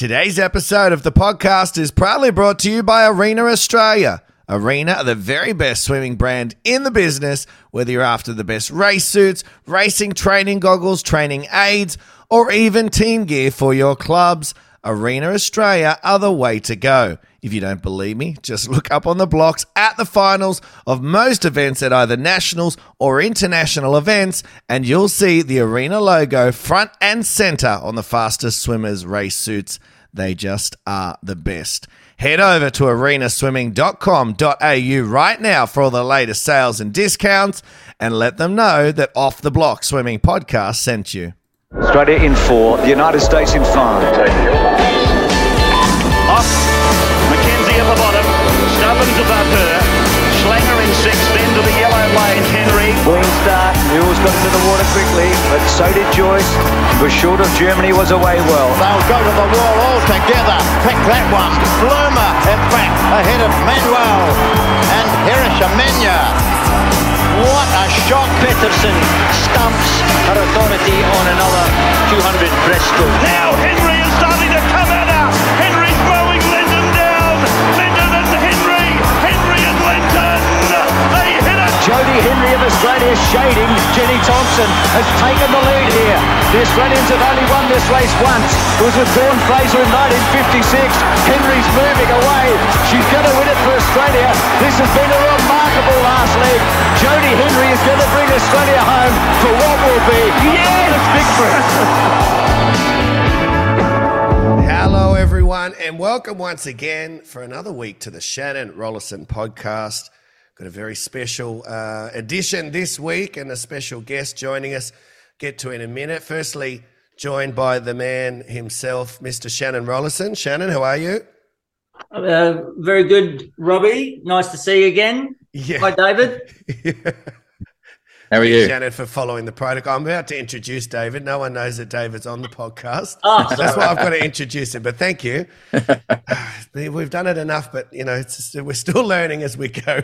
Today's episode of the podcast is proudly brought to you by Arena Australia. Arena are the very best swimming brand in the business, whether you're after the best race suits, racing training goggles, training aids, or even team gear for your clubs. Arena Australia are the way to go. If you don't believe me, just look up on the blocks at the finals of most events at either nationals or international events, and you'll see the Arena logo front and center on the fastest swimmers' race suits. They just are the best. Head over to arenaswimming.com.au right now for all the latest sales and discounts and let them know that Off the Block Swimming Podcast sent you. Australia in four, the United States in five. Off. Mackenzie at the bottom. Stubbins above her. Schlanger in sixth, Then to the yellow lane. Henry. Clean start. Mules got into the water quickly, but so did Joyce. Was short of Germany, was away well. They'll go to the wall all together. Pick that one. Bloomer in back ahead of Manuel and Hirishamenya. What a shot. Peterson stumps her authority on another 200 breaststroke. Now Henry is starting to come They hit it. Jodie Henry of Australia shading. Jenny Thompson has taken the lead here. The Australians have only won this race once. It was with Dawn Fraser in 1956. Henry's moving away. She's going to win it for Australia. This has been a remarkable last leg. Jodie Henry is going to bring Australia home for what will be yes! victory. Hello, everyone, and welcome once again for another week to the Shannon Rollason podcast. Got a very special uh, edition this week and a special guest joining us. Get to in a minute. Firstly, joined by the man himself, Mr. Shannon Rollason. Shannon, how are you? Uh, very good, Robbie. Nice to see you again. Yeah. Hi, David. How are you? Shannon, for following the protocol. I'm about to introduce David. No one knows that David's on the podcast. Oh, That's why I've got to introduce him. But thank you. We've done it enough, but you know, it's just, we're still learning as we go.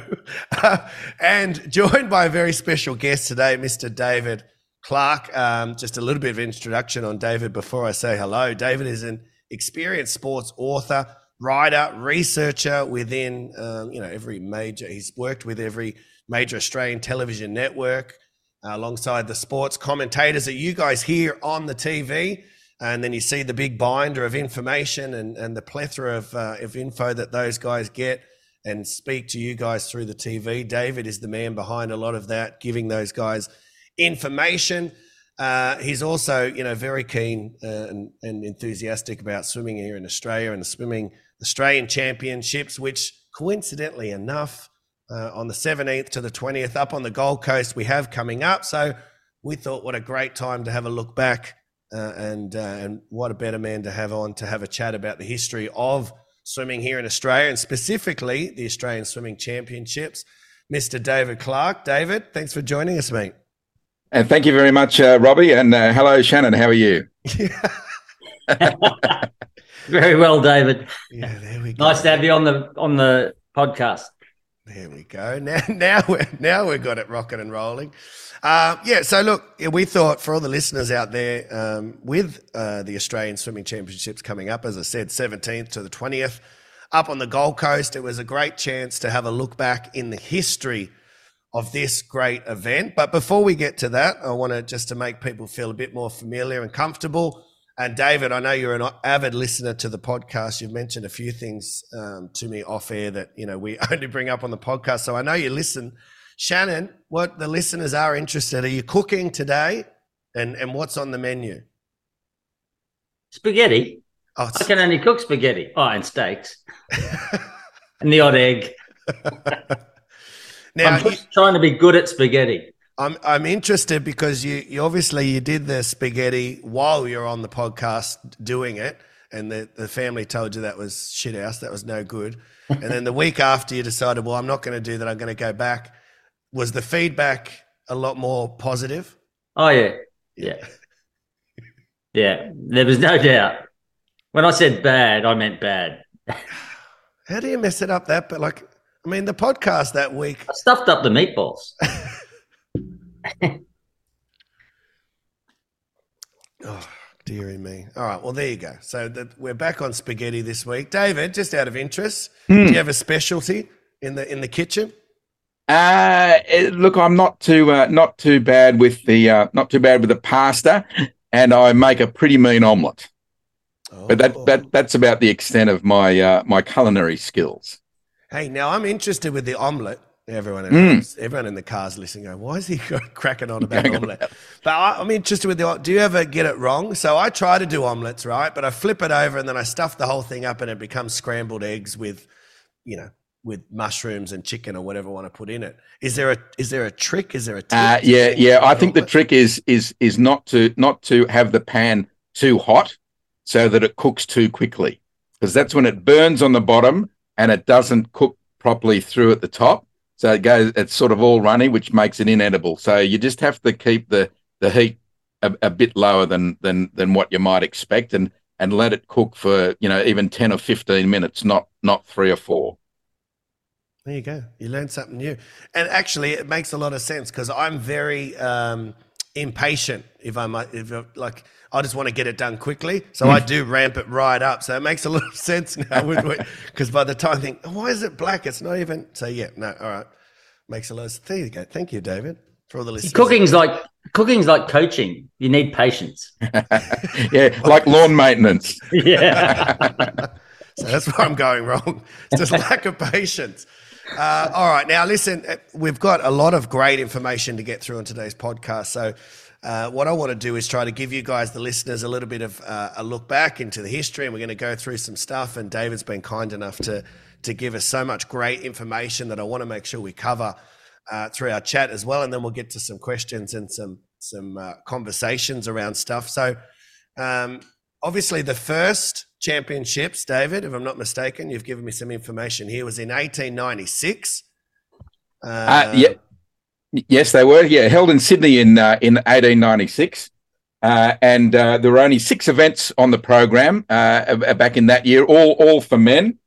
and joined by a very special guest today, Mr. David Clark. Um, just a little bit of introduction on David before I say hello. David is an experienced sports author, writer, researcher within um, you know every major. He's worked with every major Australian television network uh, alongside the sports commentators that you guys hear on the TV. And then you see the big binder of information and, and the plethora of, uh, of info that those guys get and speak to you guys through the TV. David is the man behind a lot of that, giving those guys information. Uh, he's also, you know, very keen uh, and, and enthusiastic about swimming here in Australia and the swimming Australian Championships, which coincidentally enough, uh, on the 17th to the 20th up on the Gold Coast we have coming up. So we thought what a great time to have a look back uh, and uh, and what a better man to have on to have a chat about the history of swimming here in Australia and specifically the Australian Swimming Championships. Mr. David Clark. David, thanks for joining us, mate. And thank you very much, uh, Robbie. And uh, hello, Shannon. How are you? very well, David. Yeah, there we go. Nice to have you on the on the podcast. There we go. Now, now we're now we've got it rocking and rolling. Uh, yeah. So look, we thought for all the listeners out there, um, with uh, the Australian Swimming Championships coming up, as I said, seventeenth to the twentieth, up on the Gold Coast, it was a great chance to have a look back in the history of this great event. But before we get to that, I want to just to make people feel a bit more familiar and comfortable. And David, I know you're an avid listener to the podcast. You've mentioned a few things um, to me off air that you know we only bring up on the podcast, so I know you listen. Shannon, what the listeners are interested? Are you cooking today, and and what's on the menu? Spaghetti. Oh, I can only cook spaghetti. Oh, and steaks. and the odd egg. now I'm just trying to be good at spaghetti. I'm I'm interested because you you obviously you did the spaghetti while you're on the podcast doing it, and the, the family told you that was shit house, that was no good. And then the week after you decided, well, I'm not going to do that, I'm going to go back. Was the feedback a lot more positive? Oh yeah, yeah, yeah. There was no doubt. When I said bad, I meant bad. How do you mess it up that? But like, I mean, the podcast that week. I stuffed up the meatballs. Oh, Deary me. All right. Well, there you go. So the, we're back on spaghetti this week. David, just out of interest, Hmm. do you have a specialty in the in the kitchen? Uh, look, I'm not too uh, not too bad with the uh, not too bad with the pasta, and I make a pretty mean omelette. But that Oh. that that's about the extent of my uh, my culinary skills. Hey, now I'm interested with the omelette. Everyone, in Mm. everyone in the cars listening, going, "Why is he cracking on about omelette?" But I, I'm interested with the. Do you ever get it wrong? So I try to do omelettes, right? But I flip it over and then I stuff the whole thing up, and it becomes scrambled eggs with, you know, with mushrooms and chicken or whatever I want to put in it. Is there a is there a trick? Is there a tip Uh, yeah, yeah. I think the trick is is is not to not to have the pan too hot, so that it cooks too quickly, because that's when it burns on the bottom and it doesn't cook properly through at the top. So it goes, it's sort of all runny, which makes it inedible. So you just have to keep the the heat a, a bit lower than than than what you might expect, and and let it cook for you know even ten or fifteen minutes, not not three or four. There you go. You learned something new. And actually, it makes a lot of sense because I'm very um, impatient. If I'm if I, like, I just want to get it done quickly, so I mm. do ramp it right up. So it makes a lot of sense now. Because by the time I think, oh, why is it black? It's not even. So yeah, no, all right, makes a lot of sense. There you go. Thank you, David, for all the listeners. Cooking's like cooking's like coaching. You need patience. yeah, like lawn maintenance. Yeah. So that's where I'm going wrong. It's just lack of patience. Uh, all right. Now, listen, uh, we've got a lot of great information to get through on today's podcast. So, uh, what I want to do is try to give you guys, the listeners, a little bit of uh, a look back into the history, and we're going to go through some stuff. And David's been kind enough to to give us so much great information that I want to make sure we cover uh, through our chat as well, and then we'll get to some questions and some some uh, conversations around stuff. So, um, obviously, the first championships, David, if I'm not mistaken, you've given me some information here, was in 1896. Uh, Uh, yeah, yes, they were. Yeah, held in Sydney in uh, in 1896, uh, and uh, there were only six events on the program uh, back in that year, all all for men,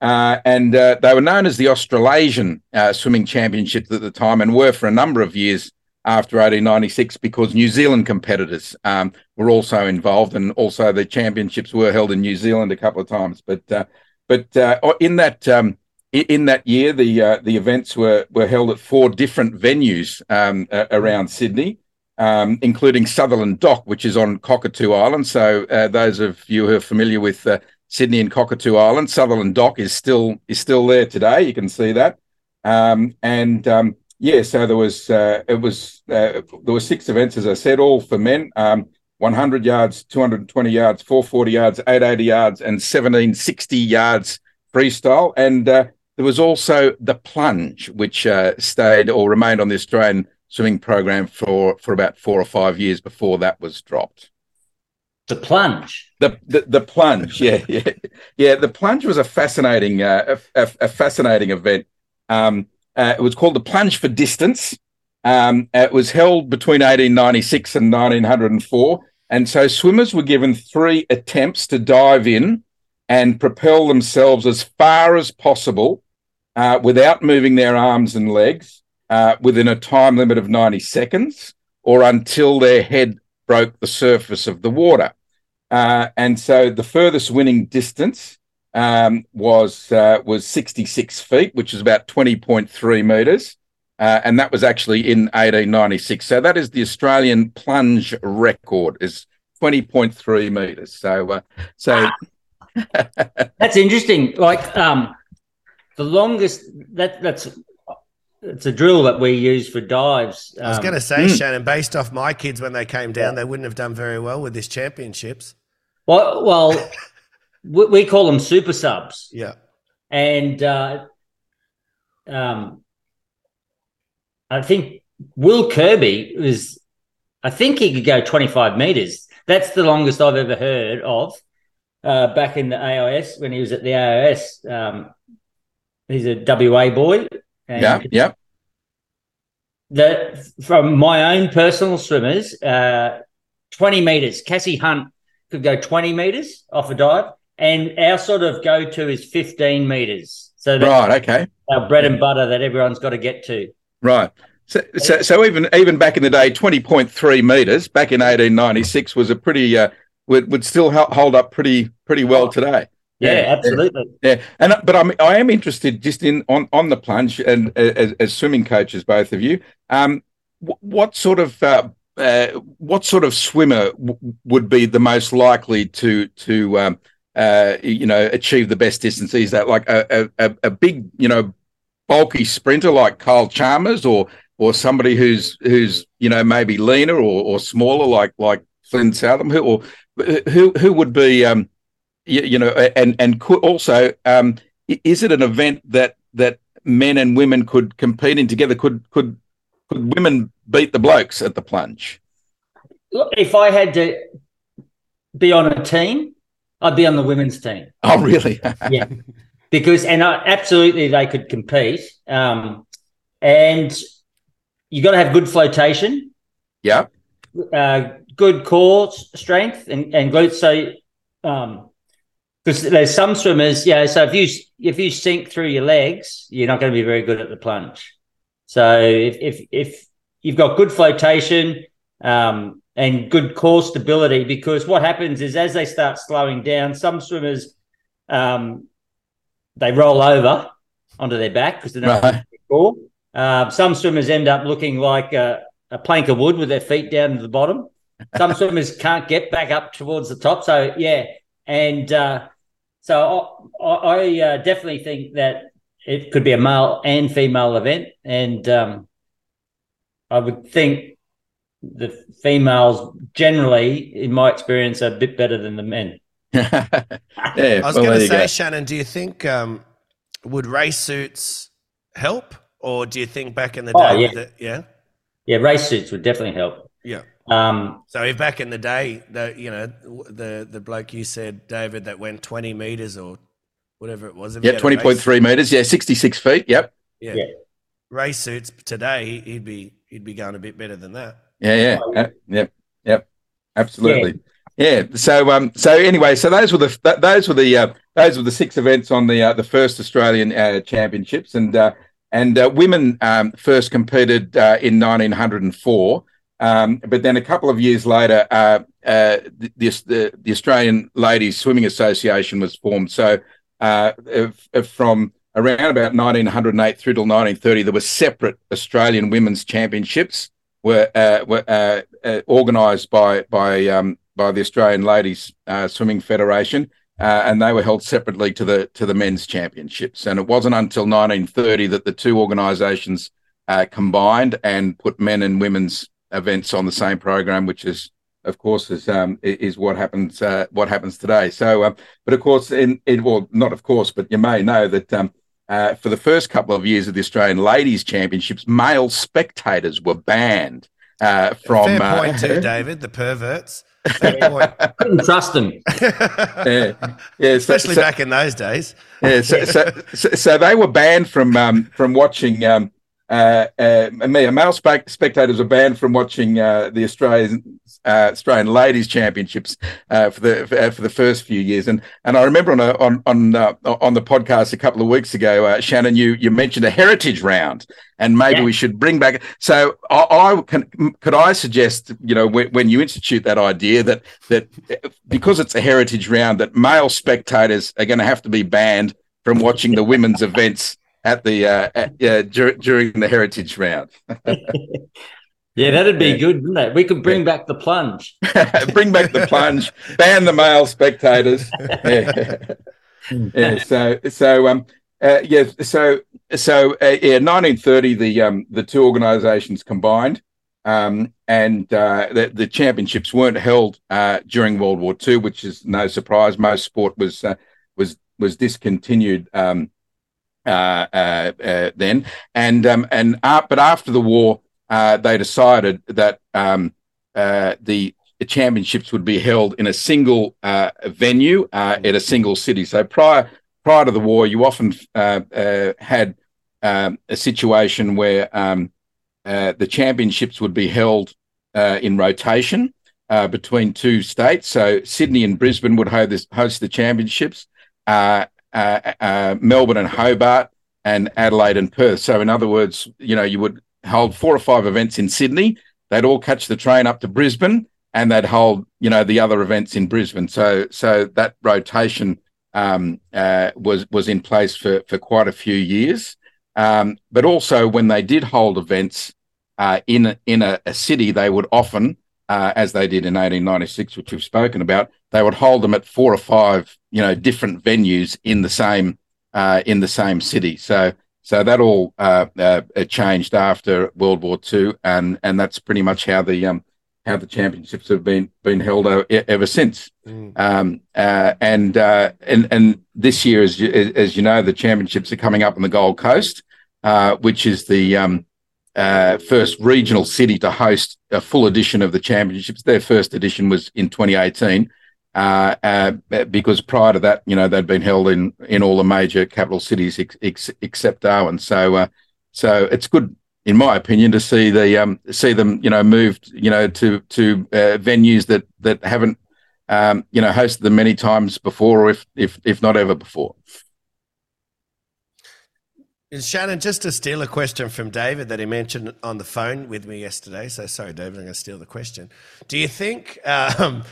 uh, and uh, they were known as the Australasian uh, Swimming Championships at the time, and were for a number of years after 1896 because New Zealand competitors um, were also involved, and also the championships were held in New Zealand a couple of times. But uh, but uh, in that um, in that year, the uh, the events were were held at four different venues um, around Sydney, um, including Sutherland Dock, which is on Cockatoo Island. So uh, those of you who are familiar with uh, Sydney and Cockatoo Island, Sutherland Dock is still is still there today. You can see that, um, and um, yeah, so there was uh, it was uh, there were six events, as I said, all for men. Um, 100 yards, 220 yards, 440 yards, 880 yards, and 1760 yards freestyle. And uh, there was also the plunge, which uh, stayed or remained on the Australian swimming program for for about four or five years before that was dropped. the plunge. The, the the plunge, yeah, yeah, yeah. The plunge was a fascinating, uh, a, a, a fascinating event. Um, uh, it was called the plunge for distance. Um, it was held between 1896 and 1904, and so swimmers were given three attempts to dive in and propel themselves as far as possible uh, without moving their arms and legs uh, within a time limit of 90 seconds, or until their head broke the surface of the water. Uh, and so the furthest winning distance um, was uh, was 66 feet, which is about 20.3 meters. Uh, and that was actually in 1896. So that is the Australian plunge record is 20.3 meters. So, uh, so That's interesting. Like um, the longest that that's it's a drill that we use for dives. I was Um, going to say, Shannon, based off my kids when they came down, they wouldn't have done very well with this championships. Well, well, we, we call them super subs, Yeah. and uh, um, I think Will Kirby was. I think he could go 25 meters. That's the longest I've ever heard of. Uh, back in the AIS when he was at the AIS, um, he's a WA boy. and yeah, yeah. the from my own personal swimmers, uh, 20 meters. Cassie Hunt could go 20 meters off a dive, and our sort of go to is 15 meters. So that's Right. Okay. our bread and butter that everyone's got to get to. Right. So, so, so even even back in the day, twenty point three meters back in eighteen ninety six was a pretty uh, would, would still hold up pretty pretty well today. Yeah, yeah absolutely. Yeah, and but I'm I am interested just in on on the plunge and as, as swimming coaches, both of you. Um, what sort of uh, uh, what sort of swimmer w- would be the most likely to to um, uh, you know achieve the best distance? Is that like a, a, a big you know bulky sprinter like Kyle Chalmers, or or somebody who's who's you know maybe leaner or, or smaller like like Flynn Southam, who or who who would be um, you, you know and and could also um, is it an event that that men and women could compete in together? Could could could women beat the blokes at the plunge? Look, if I had to be on a team, I'd be on the women's team. Oh, really? yeah, because and I, absolutely they could compete. Um, and you got to have good flotation. Yeah. Uh, good core strength and, and glutes. So, um, because there's some swimmers, yeah. So if you if you sink through your legs, you're not going to be very good at the plunge. So if if if you've got good flotation um, and good core stability, because what happens is as they start slowing down, some swimmers um, they roll over onto their back because they're not right. core. Uh, some swimmers end up looking like a, a, plank of wood with their feet down to the bottom. Some swimmers can't get back up towards the top. So yeah, and uh, so I, I uh, definitely think that it could be a male and female event, and um, I would think the females generally, in my experience, are a bit better than the men. yeah, I was well, going to say, go. Shannon, do you think um, would race suits help, or do you think back in the oh, day, oh, yeah. yeah, yeah, race suits would definitely help. Yeah. Um, so if back in the day, the you know the the bloke you said, David, that went twenty meters or whatever it was. Yeah, twenty point three meters. Yeah, sixty six feet. Yep. Yeah. yeah. Race suits today, he'd be he'd be going a bit better than that. Yeah, yeah, uh, yep, yep, absolutely. Yeah. yeah. So, um, so anyway, so those were the th- those were the uh, those were the six events on the uh, the first Australian uh, Championships, and uh, and uh, women um, first competed uh, in 1904. Um, but then a couple of years later, uh, uh, the, the, the Australian Ladies Swimming Association was formed. So uh, if, if from around about 1908 through till 1930, there were separate Australian Women's Championships were uh, were uh, uh, organised by by um, by the Australian Ladies uh, Swimming Federation, uh, and they were held separately to the to the men's championships. And it wasn't until 1930 that the two organisations combined and put men and women's events on the same program, which is of course, is um, is what happens uh, what happens today. So, um, but of course, in, in well, not of course, but you may know that um, uh, for the first couple of years of the Australian Ladies Championships, male spectators were banned uh, from. Fair uh, point too, David. The perverts. Couldn't trust them. yeah, yeah. Especially so, back in those days. Yeah, so, so, so, so they were banned from um, from watching um, uh, uh, male spectators were banned from watching uh, the Australian uh, Australian Ladies Championships uh, for the for, uh, for, the first few years, and and I remember on a, on on on the podcast a couple of weeks ago, Shannon, you you mentioned a heritage round, and maybe yeah. we should bring back. So I, I, can could I suggest you know when, when you institute that idea that that because it's a heritage round, that male spectators are going to have to be banned from watching the women's events at the uh, at, uh, dur- during the heritage round. yeah, that'd be yeah. good, wouldn't it? We could bring yeah. back the plunge. bring back the plunge. Ban the male spectators. Yeah. yeah. So so um uh, yeah so so uh, yeah 1930 the um the two organisations combined. Um, and uh, the, the, championships weren't held uh, during World War II, which is no surprise. Most sport was uh, was was discontinued um, then, and um, and but after the war, they decided that um, the championships would be held in a single venue at a single city. So prior prior to the war, you often had um, a situation where um, the championships would be held in rotation. Uh, between two states. So Sydney and Brisbane would host, host the championships. Uh, uh, uh, Melbourne and Hobart, and Adelaide and Perth. So, in other words, you know, you would hold four or five events in Sydney. They'd all catch the train up to Brisbane, and they'd hold you know the other events in Brisbane. So so that rotation um, uh, was was in place for for quite a few years. Um, but also when they did hold events uh, in in a, a, city, they would often, uh, as they did in 1896, which we've spoken about, they would hold them at four or five you know different venues in the same uh, in the same city. So so that all uh, uh, changed after World War II, and and that's pretty much how the um, how the championships have been been held ever since. Mm. Um, uh, and uh, and and this year, as you, as you know, the championships are coming up on the Gold Coast, uh, which is the um, uh, first regional city to host a full edition of the championships. Their first edition was in 2018. Uh, uh, because prior to that, you know, they'd been held in in all the major capital cities ex- ex- except Darwin. So, so it's good in my opinion, to see the um, see them, you know, moved, you know, to to uh, venues that that haven't, um, you know, hosted them many times before, or if if if not ever before. Shannon, just to steal a question from David that he mentioned on the phone with me yesterday. So sorry, David, I'm going to steal the question. Do you think um,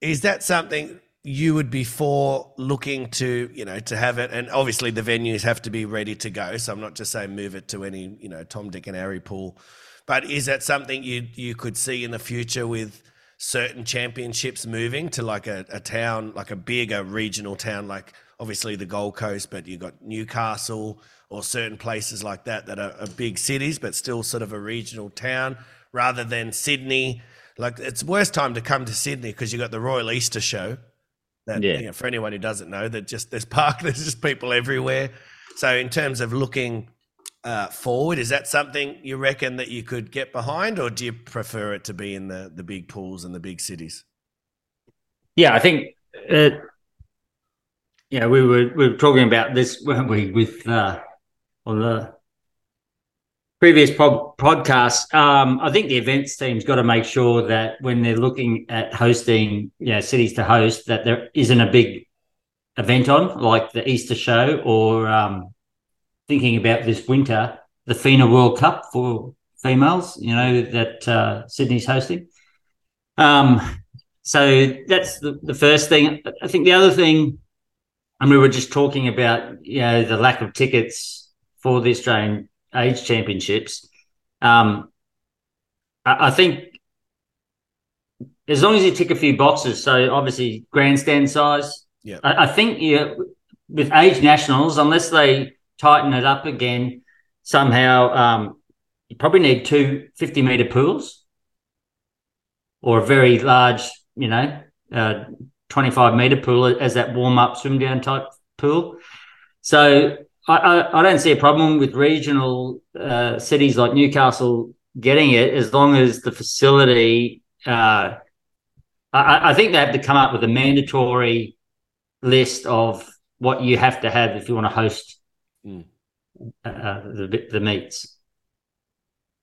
is that something you would be for looking to you know to have it and obviously the venues have to be ready to go so i'm not just saying move it to any you know tom dick and harry pool but is that something you you could see in the future with certain championships moving to like a, a town like a bigger regional town like obviously the gold coast but you've got newcastle or certain places like that that are, are big cities but still sort of a regional town rather than sydney like it's worst time to come to sydney because you've got the royal easter show that yeah. You know, for anyone who doesn't know, that just there's park, there's just people everywhere. So in terms of looking uh, forward, is that something you reckon that you could get behind, or do you prefer it to be in the the big pools and the big cities? Yeah, I think. Uh, yeah, we were we were talking about this, weren't we, with uh, on the previous pod- podcasts, um, I think the events team's got to make sure that when they're looking at hosting, you know, cities to host, that there isn't a big event on like the Easter show or um, thinking about this winter, the FINA World Cup for females, you know, that uh, Sydney's hosting. Um, so that's the, the first thing. I think the other thing, and we were just talking about, you know, the lack of tickets for the Australian age championships. Um, I, I think as long as you tick a few boxes, so obviously grandstand size. Yeah, I, I think you with age nationals, unless they tighten it up again somehow, um, you probably need two 50 meter pools or a very large, you know, uh, 25 meter pool as that warm up swim down type pool. So I, I, I don't see a problem with regional uh, cities like Newcastle getting it as long as the facility. Uh, I, I think they have to come up with a mandatory list of what you have to have if you want to host mm. uh, the the meets.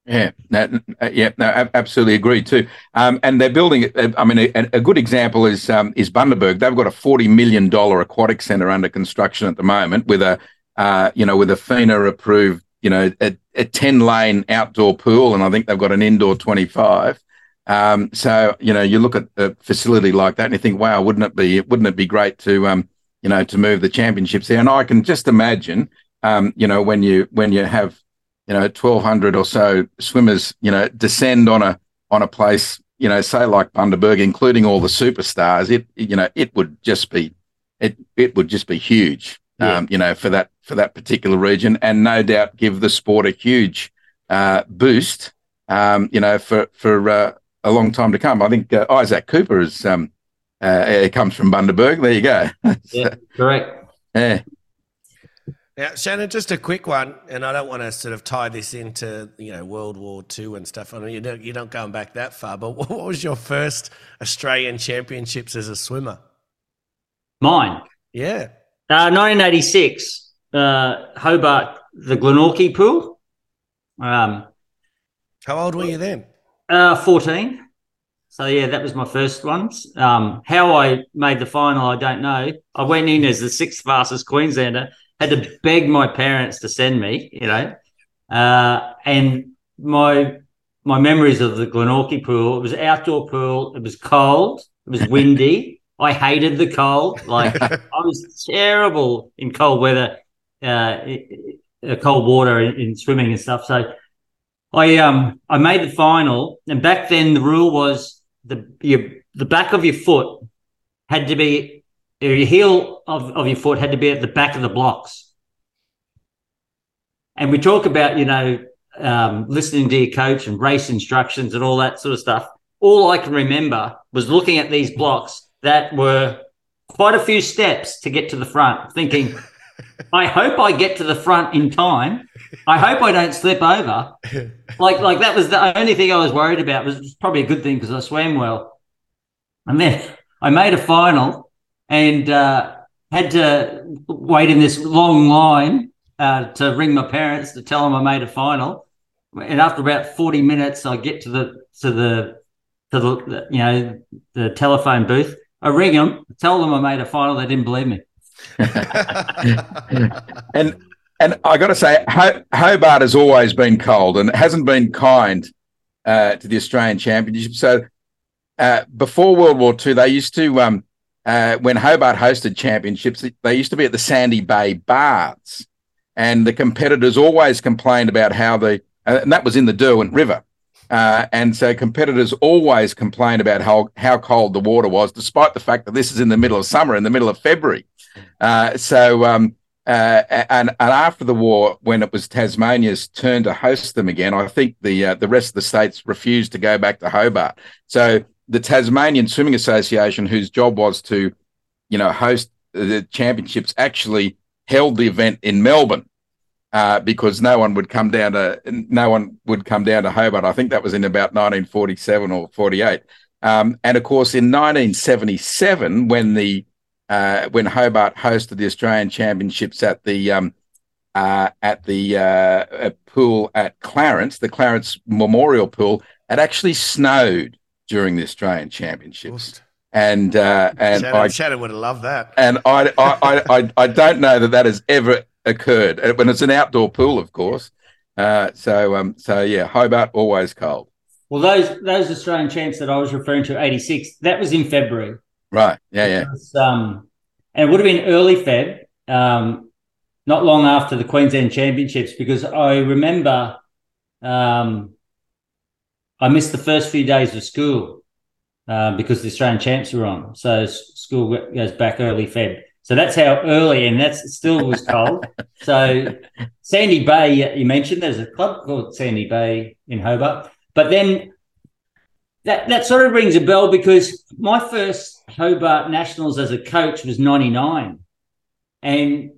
Yeah, no, uh, yeah, no, absolutely agree too. Um, and they're building. Uh, I mean, a, a good example is um, is Bundaberg. They've got a forty million dollar aquatic centre under construction at the moment with a uh, you know, with a FINA approved, you know, a, a 10 lane outdoor pool, and I think they've got an indoor 25. Um, so, you know, you look at a facility like that and you think, wow, wouldn't it be, wouldn't it be great to, um, you know, to move the championships there? And I can just imagine, um, you know, when you, when you have, you know, 1200 or so swimmers, you know, descend on a, on a place, you know, say like Bundaberg, including all the superstars, it, you know, it would just be, it, it would just be huge yeah. um, you know, for that for that particular region, and no doubt give the sport a huge uh, boost, um, you know, for for uh, a long time to come. I think uh, Isaac Cooper is um, uh, comes from Bundaberg. There you go. yeah, correct. Yeah. Now, Shannon, just a quick one, and I don't want to sort of tie this into you know World War II and stuff. I mean, you don't you're not going back that far, but what was your first Australian Championships as a swimmer? Mine. Yeah. 1986, uh, uh, Hobart, the Glenorchy pool. Um, How old were you then? Uh, 14. So yeah, that was my first ones. Um, how I made the final, I don't know. I went in as the sixth fastest Queenslander. Had to beg my parents to send me, you know. Uh, and my my memories of the Glenorchy pool. It was outdoor pool. It was cold. It was windy. I hated the cold. Like I was terrible in cold weather, uh, cold water in, in swimming and stuff. So I um I made the final, and back then the rule was the your the back of your foot had to be your heel of, of your foot had to be at the back of the blocks. And we talk about, you know, um, listening to your coach and race instructions and all that sort of stuff. All I can remember was looking at these blocks that were quite a few steps to get to the front, thinking, I hope I get to the front in time. I hope I don't slip over. Like, like that was the only thing I was worried about. It was probably a good thing because I swam well. And then I made a final and uh, had to wait in this long line uh, to ring my parents to tell them I made a final. And after about forty minutes, I get to the to the to the you know the telephone booth. I ring them, tell them I made a final. They didn't believe me. and and I got to say, Hobart has always been cold and hasn't been kind uh, to the Australian Championship. So uh, before World War II, they used to um, uh, when Hobart hosted championships, they used to be at the Sandy Bay Baths, and the competitors always complained about how the uh, and that was in the Derwent River. Uh, and so competitors always complained about how, how cold the water was, despite the fact that this is in the middle of summer, in the middle of February. Uh, so, um, uh, and, and after the war, when it was Tasmania's turn to host them again, I think the uh, the rest of the states refused to go back to Hobart. So the Tasmanian Swimming Association, whose job was to, you know, host the championships, actually held the event in Melbourne uh, because no one would come down to no one would come down to Hobart. I think that was in about 1947 or 48. Um, and of course, in 1977, when the uh, when Hobart hosted the Australian Championships at the um, uh, at the uh, pool at Clarence, the Clarence Memorial Pool, it actually snowed during the Australian Championships. And uh, and Shannon, I, Shannon would have loved that. And I, I, I, I don't know that that has ever occurred uh, when it's an outdoor pool, of course. Uh, so um, so yeah, Hobart always cold. Well, those those Australian champs that I was referring to, eighty six, that was in February. Right. Yeah. Yeah. Was, um, and it would have been early Feb, um, not long after the Queensland Championships, because I remember um, I missed the first few days of school uh, because the Australian champs were on. So school goes back early Feb. So that's how early, and that's still was cold. so Sandy Bay, you mentioned there's a club called Sandy Bay in Hobart, but then that that sort of rings a bell because my first Hobart Nationals as a coach was '99, and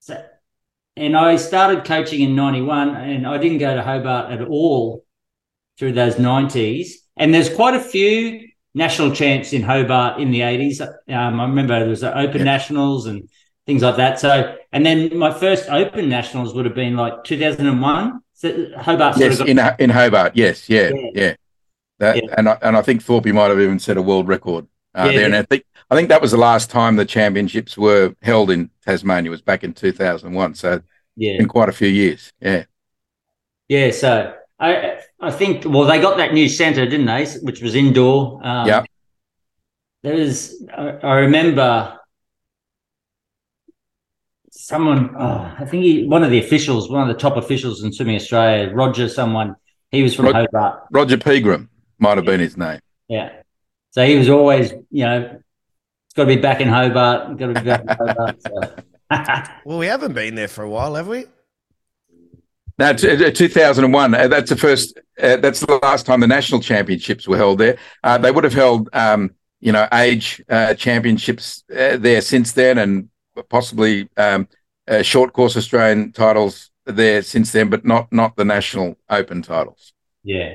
so, and I started coaching in '91, and I didn't go to Hobart at all through those '90s. And there's quite a few national champs in Hobart in the 80s. Um, I remember there was Open yeah. Nationals and things like that. So, and then my first Open Nationals would have been like 2001. So Hobart. Yes, got- in in Hobart. Yes, yeah, yeah. yeah. That, yeah. And I, and I think Thorpe might have even set a world record uh, there. And I think I think that was the last time the championships were held in Tasmania was back in 2001. So yeah, in quite a few years. Yeah. Yeah. So I I think well they got that new centre, didn't they? Which was indoor. Um, yeah. There was I, I remember someone. Oh, I think he, one of the officials, one of the top officials in Swimming Australia, Roger. Someone he was from Rod, Hobart. Roger Pegram might have been his name. Yeah. So he was always, you know, it's got to be back in Hobart. Got to be back in Hobart. So. well, we haven't been there for a while, have we? No, t- 2001. Uh, that's the first. Uh, that's the last time the national championships were held there. Uh, they would have held, um, you know, age uh, championships uh, there since then, and possibly um, uh, short course Australian titles there since then, but not not the national open titles. Yeah,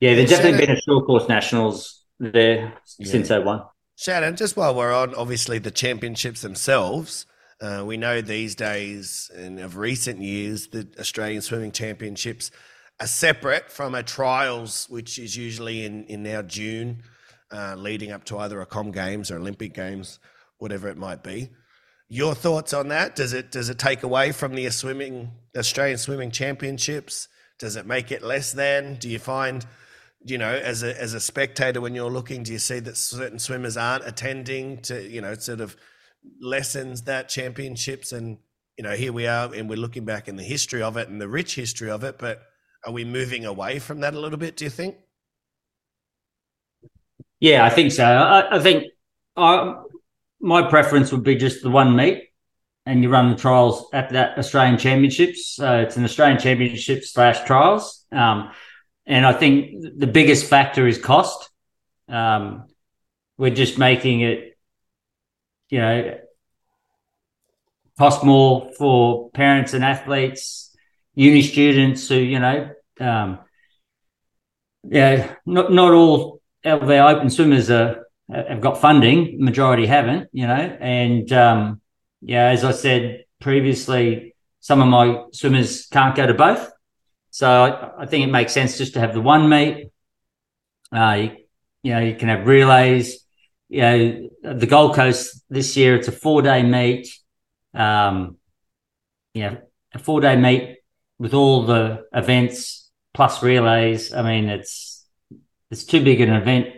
yeah. There's definitely been a short course nationals there yeah. since 01. Shannon, just while we're on, obviously the championships themselves. Uh, we know these days and of recent years the Australian Swimming Championships are separate from a trials, which is usually in, in now June, uh, leading up to either a Com Games or Olympic Games, whatever it might be. Your thoughts on that? Does it does it take away from the swimming Australian Swimming Championships? Does it make it less than? Do you find, you know, as a as a spectator when you're looking, do you see that certain swimmers aren't attending to, you know, sort of lessens that championships and you know here we are and we're looking back in the history of it and the rich history of it, but are we moving away from that a little bit? Do you think? Yeah, I think so. I, I think I, my preference would be just the one meet, and you run the trials at that Australian Championships. So it's an Australian Championship slash trials, um, and I think the biggest factor is cost. Um, we're just making it, you know, cost more for parents and athletes, uni students who, you know, um, yeah, not not all of our open swimmers are have got funding. Majority haven't, you know, and um, yeah, as I said previously, some of my swimmers can't go to both. So I, I think it makes sense just to have the one meet. Uh, you, you know, you can have relays. You know, the Gold Coast this year it's a four day meet. Um, you know, a four day meet with all the events plus relays. I mean, it's it's too big an event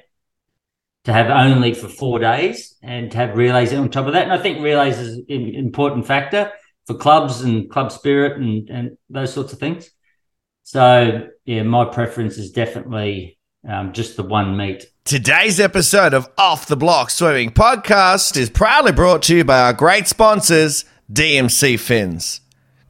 to have only for four days and to have relays on top of that. And I think relays is an important factor for clubs and club spirit and, and those sorts of things. So, yeah, my preference is definitely um, just the one meet. Today's episode of Off the Block Swimming Podcast is proudly brought to you by our great sponsors, DMC Fins.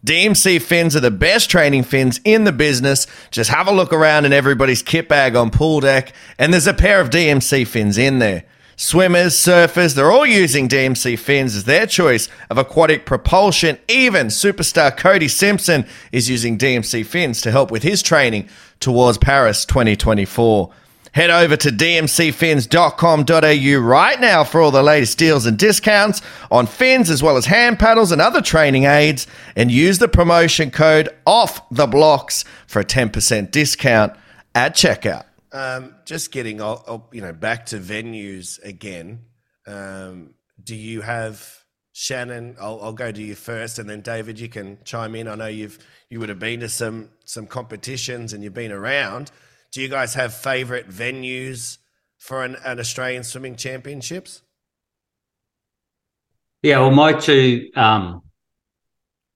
DMC fins are the best training fins in the business. Just have a look around in everybody's kit bag on pool deck, and there's a pair of DMC fins in there. Swimmers, surfers, they're all using DMC fins as their choice of aquatic propulsion. Even superstar Cody Simpson is using DMC fins to help with his training towards Paris 2024. Head over to dmcfins.com.au right now for all the latest deals and discounts on fins as well as hand paddles and other training aids and use the promotion code off the blocks for a 10% discount at checkout. Um, just getting i'll you know back to venues again. Um, do you have Shannon? I'll, I'll go to you first, and then David, you can chime in. I know you've you would have been to some some competitions and you've been around. Do you guys have favorite venues for an, an Australian swimming championships? Yeah, well, my two um,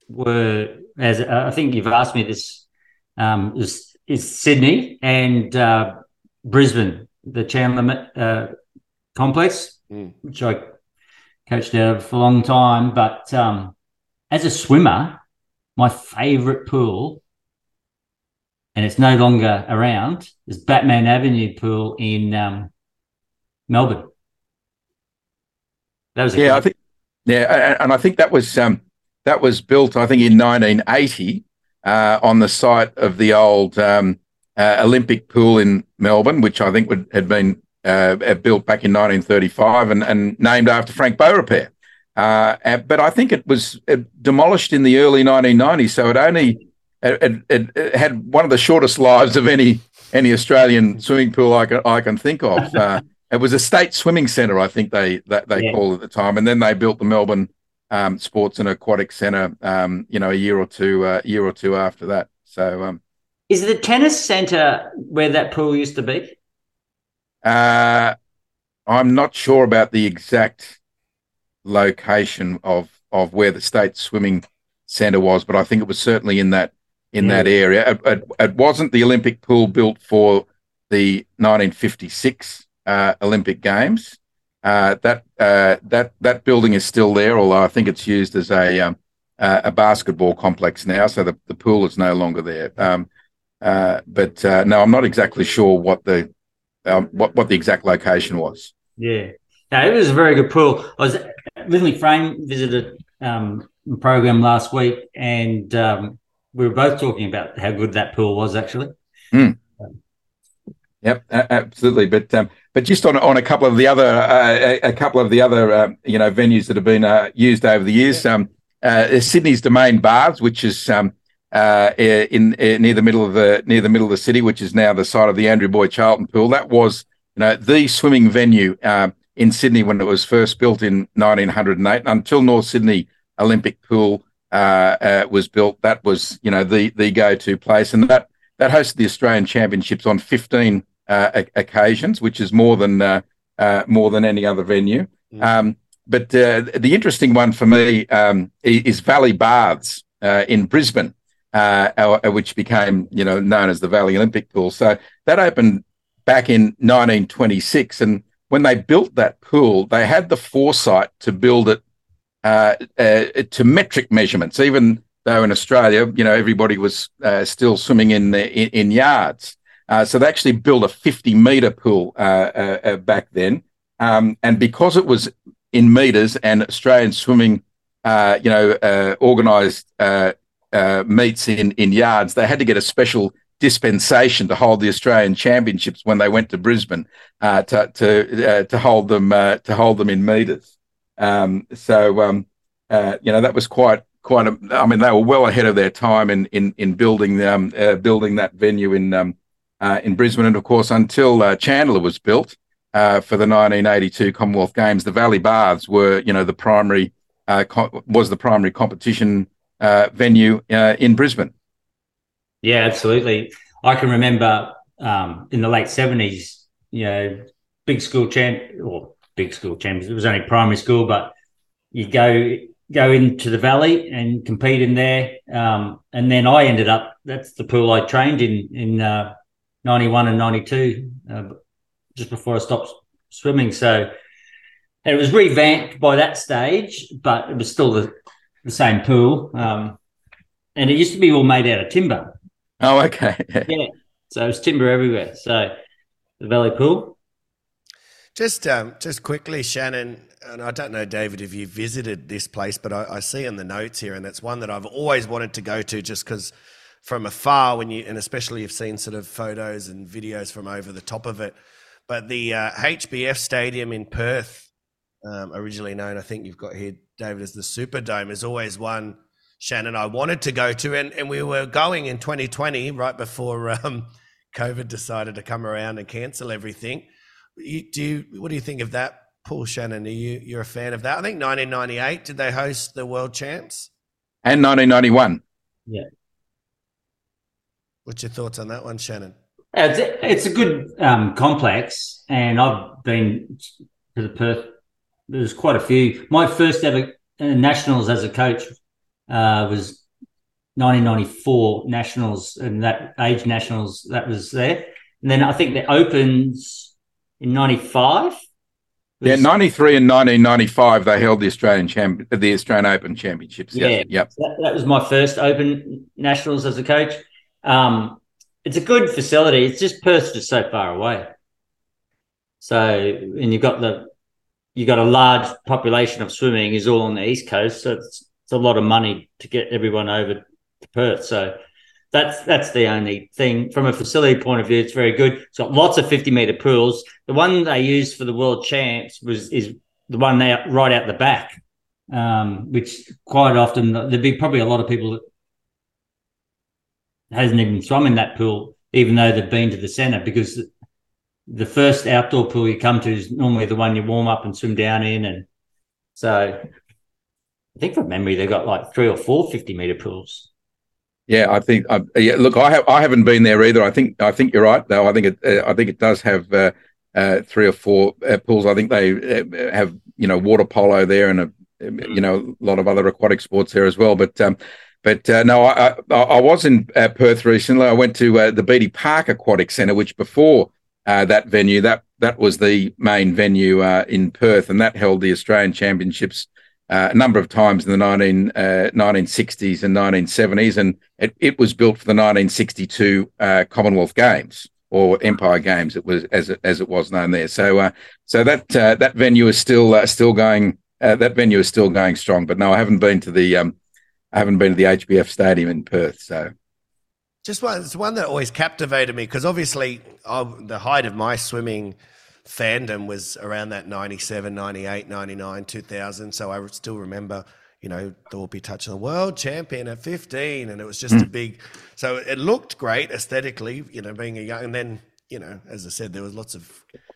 were as uh, I think you've asked me this um, is, is Sydney and uh, Brisbane, the Chandler uh, complex, mm. which I coached out for a long time. But um, as a swimmer, my favourite pool and it's no longer around, is Batman Avenue Pool in um, Melbourne. That was yeah, I think yeah, and I think that was um, that was built, I think, in 1980 uh, on the site of the old um, uh, Olympic pool in Melbourne, which I think would, had been uh, built back in 1935 and, and named after Frank Beaurepaire. Uh, but I think it was demolished in the early 1990s, so it only it, it, it, had one of the shortest lives of any any Australian swimming pool I can I can think of. Uh, it was a state swimming centre, I think they that they yeah. called it at the time, and then they built the Melbourne um, Sports and Aquatic Centre. Um, you know, a year or two uh, year or two after that. So, um, is the tennis centre where that pool used to be? Uh, I'm not sure about the exact location of of where the state swimming centre was, but I think it was certainly in that in yeah. that area. It, it, it, wasn't the Olympic pool built for the 1956 uh, Olympic Games. Uh, that uh, that that building is still there, although I think it's used as a um, a basketball complex now. So the, the pool is no longer there. Um, uh, but uh, no, I'm not exactly sure what the um, what what the exact location was. Yeah, no, it was a very good pool. I was recently frame visited um, program last week, and um, we were both talking about how good that pool was actually. Mm. Yep, absolutely. But um, but just on on a couple of the other uh, a couple of the other uh, you know venues that have been uh, used over the years, um, uh, Sydney's Domain Baths, which is um, uh, in, in, near the middle of the near the middle of the city, which is now the site of the Andrew Boy Charlton Pool. That was you know the swimming venue uh, in Sydney when it was first built in 1908, until North Sydney Olympic Pool uh, uh, was built, that was you know the the go to place, and that that hosted the Australian Championships on 15 uh, occasions, which is more than uh, uh, more than any other venue. Mm. Um, but uh, the interesting one for me um, is Valley Baths uh, in Brisbane, uh, which became you know known as the Valley Olympic Pool. So that opened back in 1926, and when they built that pool, they had the foresight to build it to metric measurements, even though in Australia, you know, everybody was uh, still swimming in, the, in, in yards. Uh, so they actually built a 50 meter pool uh, uh, uh, back then. Um, and because it was in meters and Australian swimming, you know, organized meets in, in yards, they had to get a special dispensation to hold the Australian Championships when they went to Brisbane to to to hold them to hold them in meters. Um, so um, you know that was quite quite a, I mean, they were well ahead of their time in in in building um, uh, building that venue in um, uh, in Brisbane, and of course, until uh, Chandler was built uh, for the 1982 Commonwealth Games, the Valley Baths were you know the primary uh, co- was the primary competition uh, venue in Brisbane. Yeah, absolutely. I can remember um, in the late 70s, you know, big school champ or big school champions. It was only primary school, but you go go into the valley and compete in there. Um, and then I ended up, that's the pool I trained in, in uh, 91 and 92, uh, just before I stopped swimming. So And it was revamped by that stage, but it was still the, the same pool. Um, and it used to be all made out of timber. Oh, okay. yeah. So it was timber everywhere. So the valley pool. Just, um, just quickly, Shannon and I don't know, David, if you visited this place, but I, I, see in the notes here, and it's one that I've always wanted to go to just because from afar, when you, and especially you've seen sort of photos and videos from over the top of it. But the uh, HBF Stadium in Perth, um, originally known, I think you've got here, David, as the Superdome, is always one Shannon I wanted to go to. And, and we were going in 2020, right before um, COVID decided to come around and cancel everything. You, do you, what do you think of that Paul Shannon, are you you're a fan of that? I think 1998 did they host the World Champs? And 1991. Yeah. What's your thoughts on that one, Shannon? It's a, it's a good um, complex, and I've been to the Perth. There's quite a few. My first ever uh, nationals as a coach uh, was 1994 nationals, and that age nationals that was there. And then I think the opens in '95 yeah, ninety three and nineteen ninety five, they held the Australian champ, the Australian Open Championships. Yeah, yes. yep. That, that, was my first Open Nationals as a coach. Um, it's a good facility. It's just Perth's just so far away. So, and you've got the you've got a large population of swimming is all on the east coast, so it's, it's a lot of money to get everyone over to Perth. So that's that's the only thing from a facility point of view. It's very good. It's got lots of fifty meter pools. The one they used for the world champs was is the one out right out the back, um, which quite often there'd be probably a lot of people that hasn't even swum in that pool, even though they've been to the centre, because the first outdoor pool you come to is normally the one you warm up and swim down in, and so I think from memory they've got like three or four 50 meter pools. Yeah, I think. Uh, yeah, look, I have. I haven't been there either. I think. I think you're right, though. I think it. Uh, I think it does have uh, uh three or four uh, pools. I think they uh, have, you know, water polo there, and a, you know, a lot of other aquatic sports there as well. But, um, but no, I, I, I was in Perth recently. I went to the Beatty Park Aquatic Centre, which before that venue, that that was the main venue in Perth, and that held the Australian Championships uh, a number of times in the 19, uh, 1960s and 1970s, and it, it, was built for the 1962 uh, Commonwealth Games or Empire Games. It was as it, as it was known there. So uh, so that uh, that venue is still uh, still going. that venue is still going strong. But no, I haven't been to the um, I haven't been to the HBF Stadium in Perth. So. Just one, it's one that always captivated me because obviously oh, the height of my swimming fandom was around that 97, 98, 99, 2000. So I still remember, you know, Thorpe touching the world champion at 15. And it was just mm. a big, so it looked great aesthetically, you know, being a young, and then, you know, as I said, there was lots of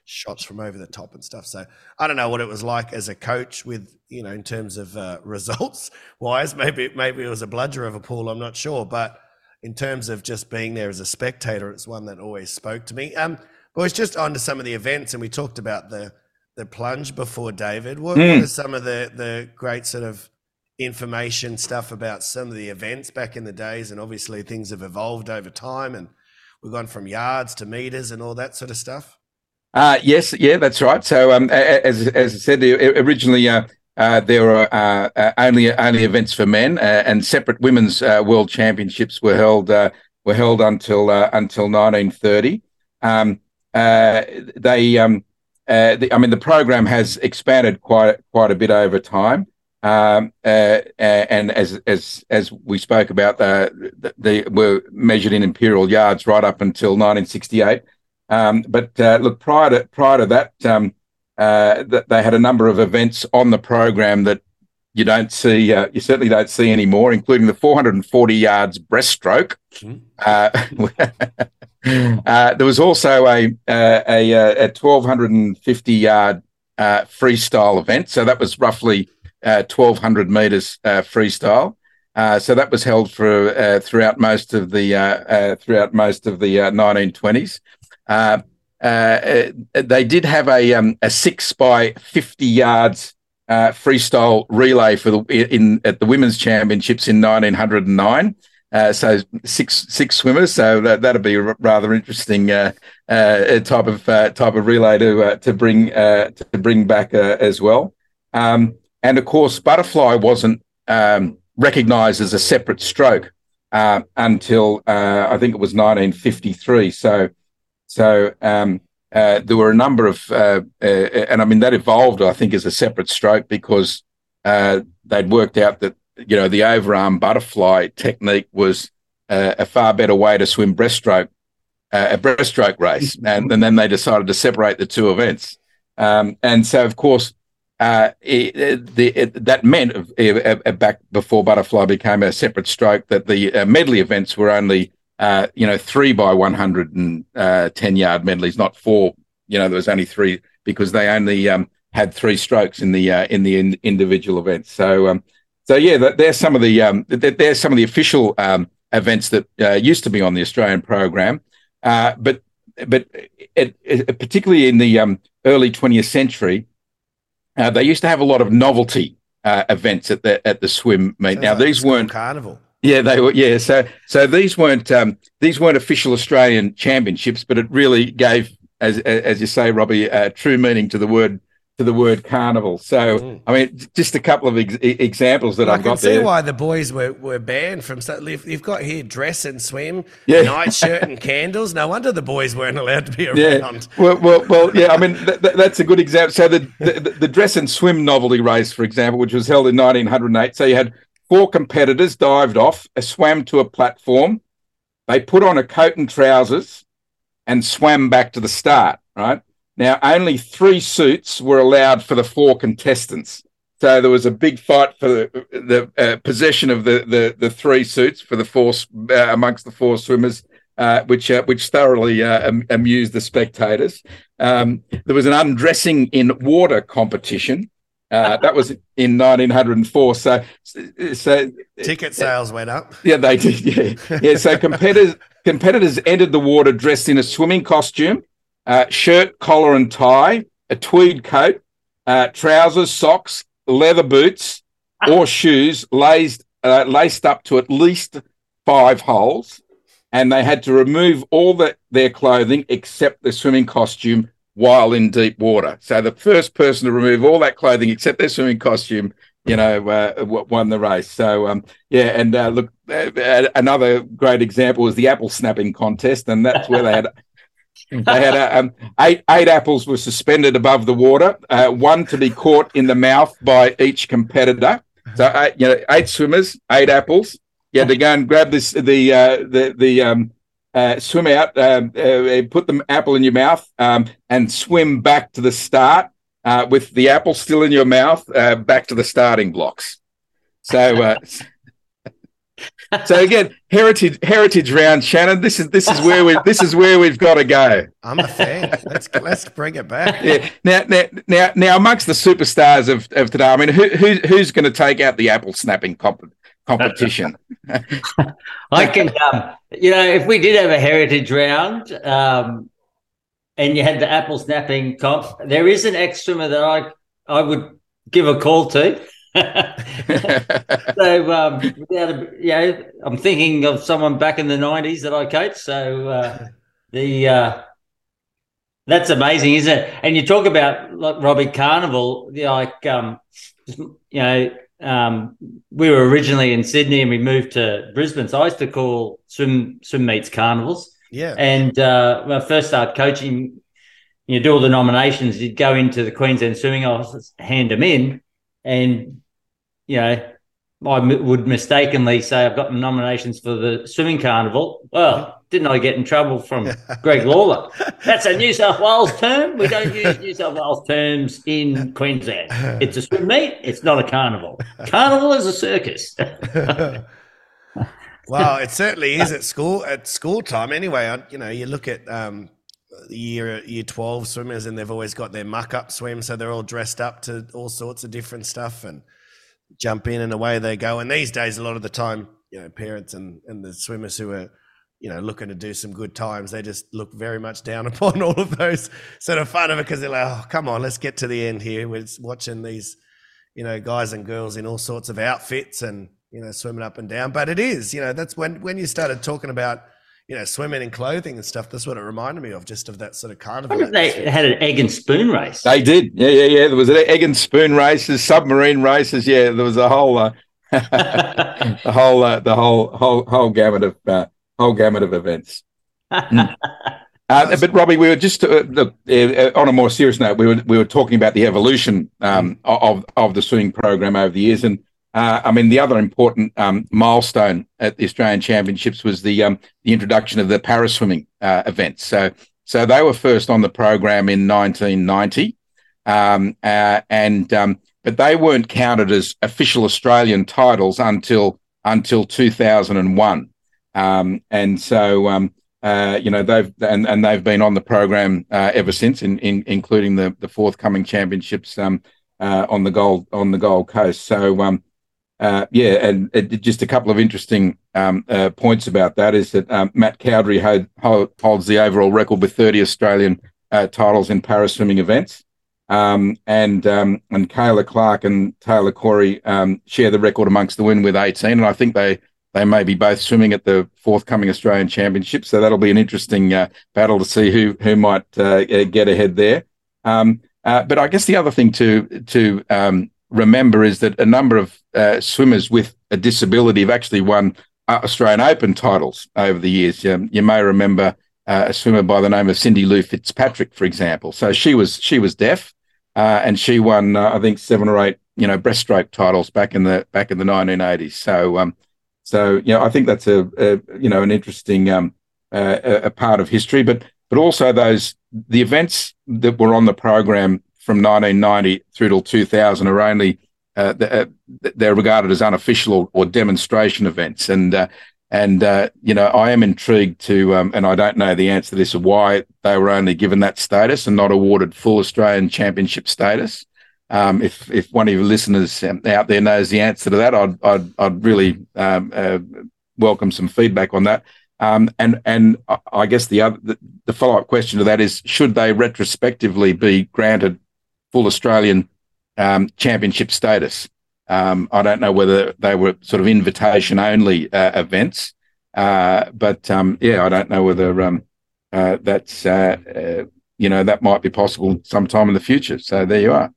shots from over the top and stuff. So I don't know what it was like as a coach with, you know, in terms of uh, results wise, maybe, maybe it was a bludger of a pool. I'm not sure, but in terms of just being there as a spectator, it's one that always spoke to me. Um, boys, just on to some of the events, and we talked about the the plunge before David. What, Mm. what are some of the the great sort of information stuff about some of the events back in the days? And obviously, things have evolved over time, and we've gone from yards to meters and all that sort of stuff. Uh, yes, yeah, that's right. So, um, as as I said, originally uh, uh, there were uh, uh, only only events for men, uh, and separate women's uh, world championships were held uh, were held until uh, until 1930. Um, uh, they, um, uh, the, I mean, the program has expanded quite quite a bit over time. Um, uh, and as as as we spoke about, the, they were measured in imperial yards right up until 1968. Um, but uh, look, prior to prior to that, um, uh, th- they had a number of events on the program that you don't see, uh, you certainly don't see anymore, including the 440 yards breaststroke. Mhm. Uh, uh, there was also a uh, a, a, a 1250 yard uh, freestyle event, so that was roughly uh, 1200 meters uh, freestyle. Uh, so that was held for uh, throughout most of the uh, uh, throughout most of the uh, 1920s. Uh, uh, they did have a um, a six by 50 yards uh, freestyle relay for the in at the women's championships in 1909. Uh, so six six swimmers. So that that'd be a rather interesting uh, uh, type of uh, type of relay to uh, to bring to bring back as well. Um, and of course, butterfly wasn't um, recognised as a separate stroke until I think it was 1953. So so um, uh, there were a number of, uh, uh, and I mean that evolved, I think, as a separate stroke because uh, they'd worked out that you know the overarm butterfly technique was uh, a far better way to swim breaststroke, uh, a breaststroke race, and, and then they decided to separate the two events. Um, and so, of course, uh, it, it- the, it, that meant back before butterfly became a separate stroke that the uh, medley events were only uh, you know, three by 110 yard medleys, not four. You know, there was only three because they only um, had three strokes in the uh, in the in- individual events. So, um, so yeah, that, there's some of the um, that, there's some of the official um, events that uh, used to be on the Australian program, uh, but but it, it, particularly in the um, early 20th century, uh, they used to have a lot of novelty uh, events at the at the swim meet. Now like these weren't carnival. Yeah, they were. Yeah, so so these weren't um, these weren't official Australian championships, but it really gave, as as you say, Robbie, a true meaning to the word to the word carnival. So Mm. I mean, just a couple of ex- examples that I I've can got see there. why the boys were, were banned from. So you've you've got here dress and swim, Yeah. nightshirt and candles. No wonder the boys weren't allowed to be Yeah, around. well, well, well, yeah. I mean, th- th- that's a good example. So the, the the dress and swim novelty race, for example, which was held in 1908. So you had four competitors dived off, uh, swam to a platform. They put on a coat and trousers and swam back to the start. Right now, only three suits were allowed for the four contestants. So there was a big fight for the, the uh, possession of the, the the three suits for the four uh, amongst the four swimmers uh, which uh, which thoroughly uh, amused the spectators. Um, there was an undressing in water competition. Uh, that was in 1904. So, so Ticket sales went up. yeah, they did. Yeah, yeah. So competitors competitors entered the water dressed in a swimming costume, uh, shirt, collar, and tie, a tweed coat, uh, trousers, socks, leather boots, or shoes laced uh, laced up to at least five holes, and they had to remove all the, their clothing except the swimming costume while in deep water. So the first person to remove all that clothing except their swimming costume, you know, uh, won the race. So um, yeah, and uh, look, uh, another great example was the apple snapping contest, and that's where they had. They had uh, um, eight eight apples were suspended above the water, uh, one to be caught in the mouth by each competitor. So eight, you know, eight swimmers, eight apples. You had to go and grab this the uh, the the um, uh, swim out, um, uh, put the apple in your mouth, um, and swim back to the start uh, with the apple still in your mouth, uh, back to the starting blocks. So. Uh, so again, heritage heritage round, Shannon. This is this is where we this is where we've got to go. I'm a fan. let's let's bring it back. Yeah. Now, now, now, now, amongst the superstars of, of today, I mean, who, who who's going to take out the apple snapping comp- competition. I can, um, you know, if we did have a heritage round um, and you had the apple snapping comp, there is an extra that I I would give a call to. so, um, without a, you know, I'm thinking of someone back in the '90s that I coached. So uh, the uh, that's amazing, isn't it? And you talk about like Robbie Carnival, like um, you know, um, we were originally in Sydney and we moved to Brisbane. So I used to call swim swim meets carnivals. Yeah. And uh, when I first started coaching, you do all the nominations. You'd go into the Queensland Swimming Office, hand them in, and you know, I m- would mistakenly say I've got nominations for the swimming carnival. Well, didn't I get in trouble from Greg Lawler? That's a New South Wales term. We don't use New South Wales terms in Queensland. It's a swim meet. It's not a carnival. Carnival is a circus. well, it certainly is at school at school time. Anyway, I, you know, you look at um, year year twelve swimmers, and they've always got their muck up swim, so they're all dressed up to all sorts of different stuff and jump in, and away they go. And these days, a lot of the time, you know, parents and and the swimmers who are you know looking to do some good times, they just look very much down upon all of those sort of fun of it because they're like, oh, come on, let's get to the end here. We're watching these, you know, guys and girls in all sorts of outfits and you know swimming up and down. But it is, you know, that's when when you started talking about you know, swimming and clothing and stuff. That's what it reminded me of, just of that sort of carnival. they had an egg and spoon race. They did, yeah, yeah, yeah. There was an egg and spoon races, submarine races. Yeah, there was a whole, uh, the whole, uh, the whole, whole, whole gamut of, uh, whole gamut of events. Mm. Uh, but Robbie, we were just uh, look, uh, on a more serious note. We were we were talking about the evolution um, of of the swimming program over the years, and uh, I mean, the other important um, milestone at the Australian Championships was the um, the introduction of the para swimming uh, events. So, so they were first on the program in 1990, um, uh, and um, but they weren't counted as official Australian titles until until 2001. Um, and so, um, uh, you know, they've and, and they've been on the program uh, ever since, in, in, including the the forthcoming championships uh, on the Gold on the Gold Coast. So. Uh, yeah, and just a couple of interesting um, uh, points about that is that um, Matt Cowdery hold, holds the overall record with 30 Australian uh, titles in para swimming events, um, and um, and Kayla Clark and Taylor Corry um, share the record amongst the win with 18, and I think they they may be both swimming at the forthcoming Australian Championships, so that'll be an interesting uh, battle to see who who might uh, get ahead there. Um, but I guess the other thing to to remember is that a number of uh, swimmers with a disability have actually won uh, Australian Open titles over the years. Um, you may remember uh, a swimmer by the name of Cindy Lou Fitzpatrick, for example. So she was she was deaf, uh, and she won uh, I think seven or eight you know breaststroke titles back in the back in the 1980s. So um, so you know I think that's a, a you know an interesting um, a, a part of history, but but also those the events that were on the program from 1990 through till 2000 are only uh, uh they're regarded as unofficial or, or demonstration events, and uh, and uh, you know I am intrigued to, um, and I don't know the answer to this, why they were only given that status and not awarded full Australian Championship status. Um, if if one of your listeners out there knows the answer to that, I'd I'd, I'd really um, uh, welcome some feedback on that. Um, and and I guess the other the, the follow up question to that is, should they retrospectively be granted full Australian um, championship status. Um, I don't know whether they were sort of invitation only uh, events, uh, but um, yeah, I don't know whether um, uh, that's uh, uh, you know that might be possible sometime in the future. So there you are.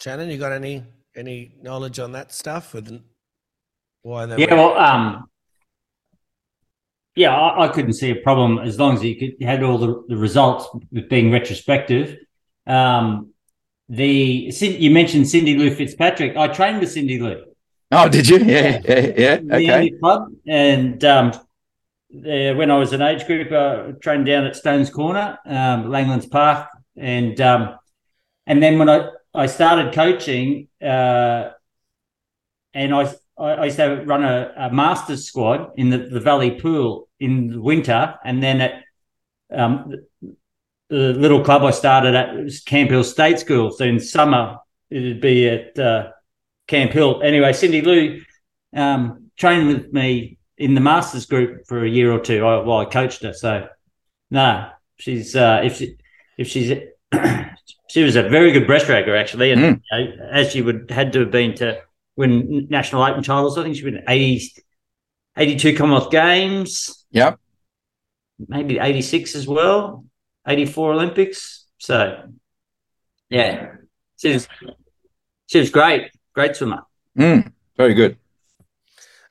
Shannon, you got any any knowledge on that stuff? With why they yeah, well, um, yeah, I, I, couldn't see a problem as long as you could you had all the, the results with being retrospective. Um, the you mentioned Cindy Lou Fitzpatrick. I trained with Cindy Lou. Oh, did you? Yeah, yeah, yeah. Okay. Club, and um, uh, when I was an age group, I trained down at Stones Corner, um, Langlands Park, and um, and then when I I started coaching, uh, and I I used to run a, a masters squad in the, the Valley Pool in the winter, and then at um, the little club I started at was Camp Hill State School. So in summer, it'd be at uh, Camp Hill. Anyway, Cindy Lou um, trained with me in the masters group for a year or two while I coached her. So no, she's uh, if she if she's she was a very good breaststroker actually, and Mm. you know, as she would had to have been to win national open titles. I think she won 80, 82 Commonwealth Games, Yep. maybe eighty six as well, eighty four Olympics. So yeah, she was she was great, great swimmer. Mm, very good.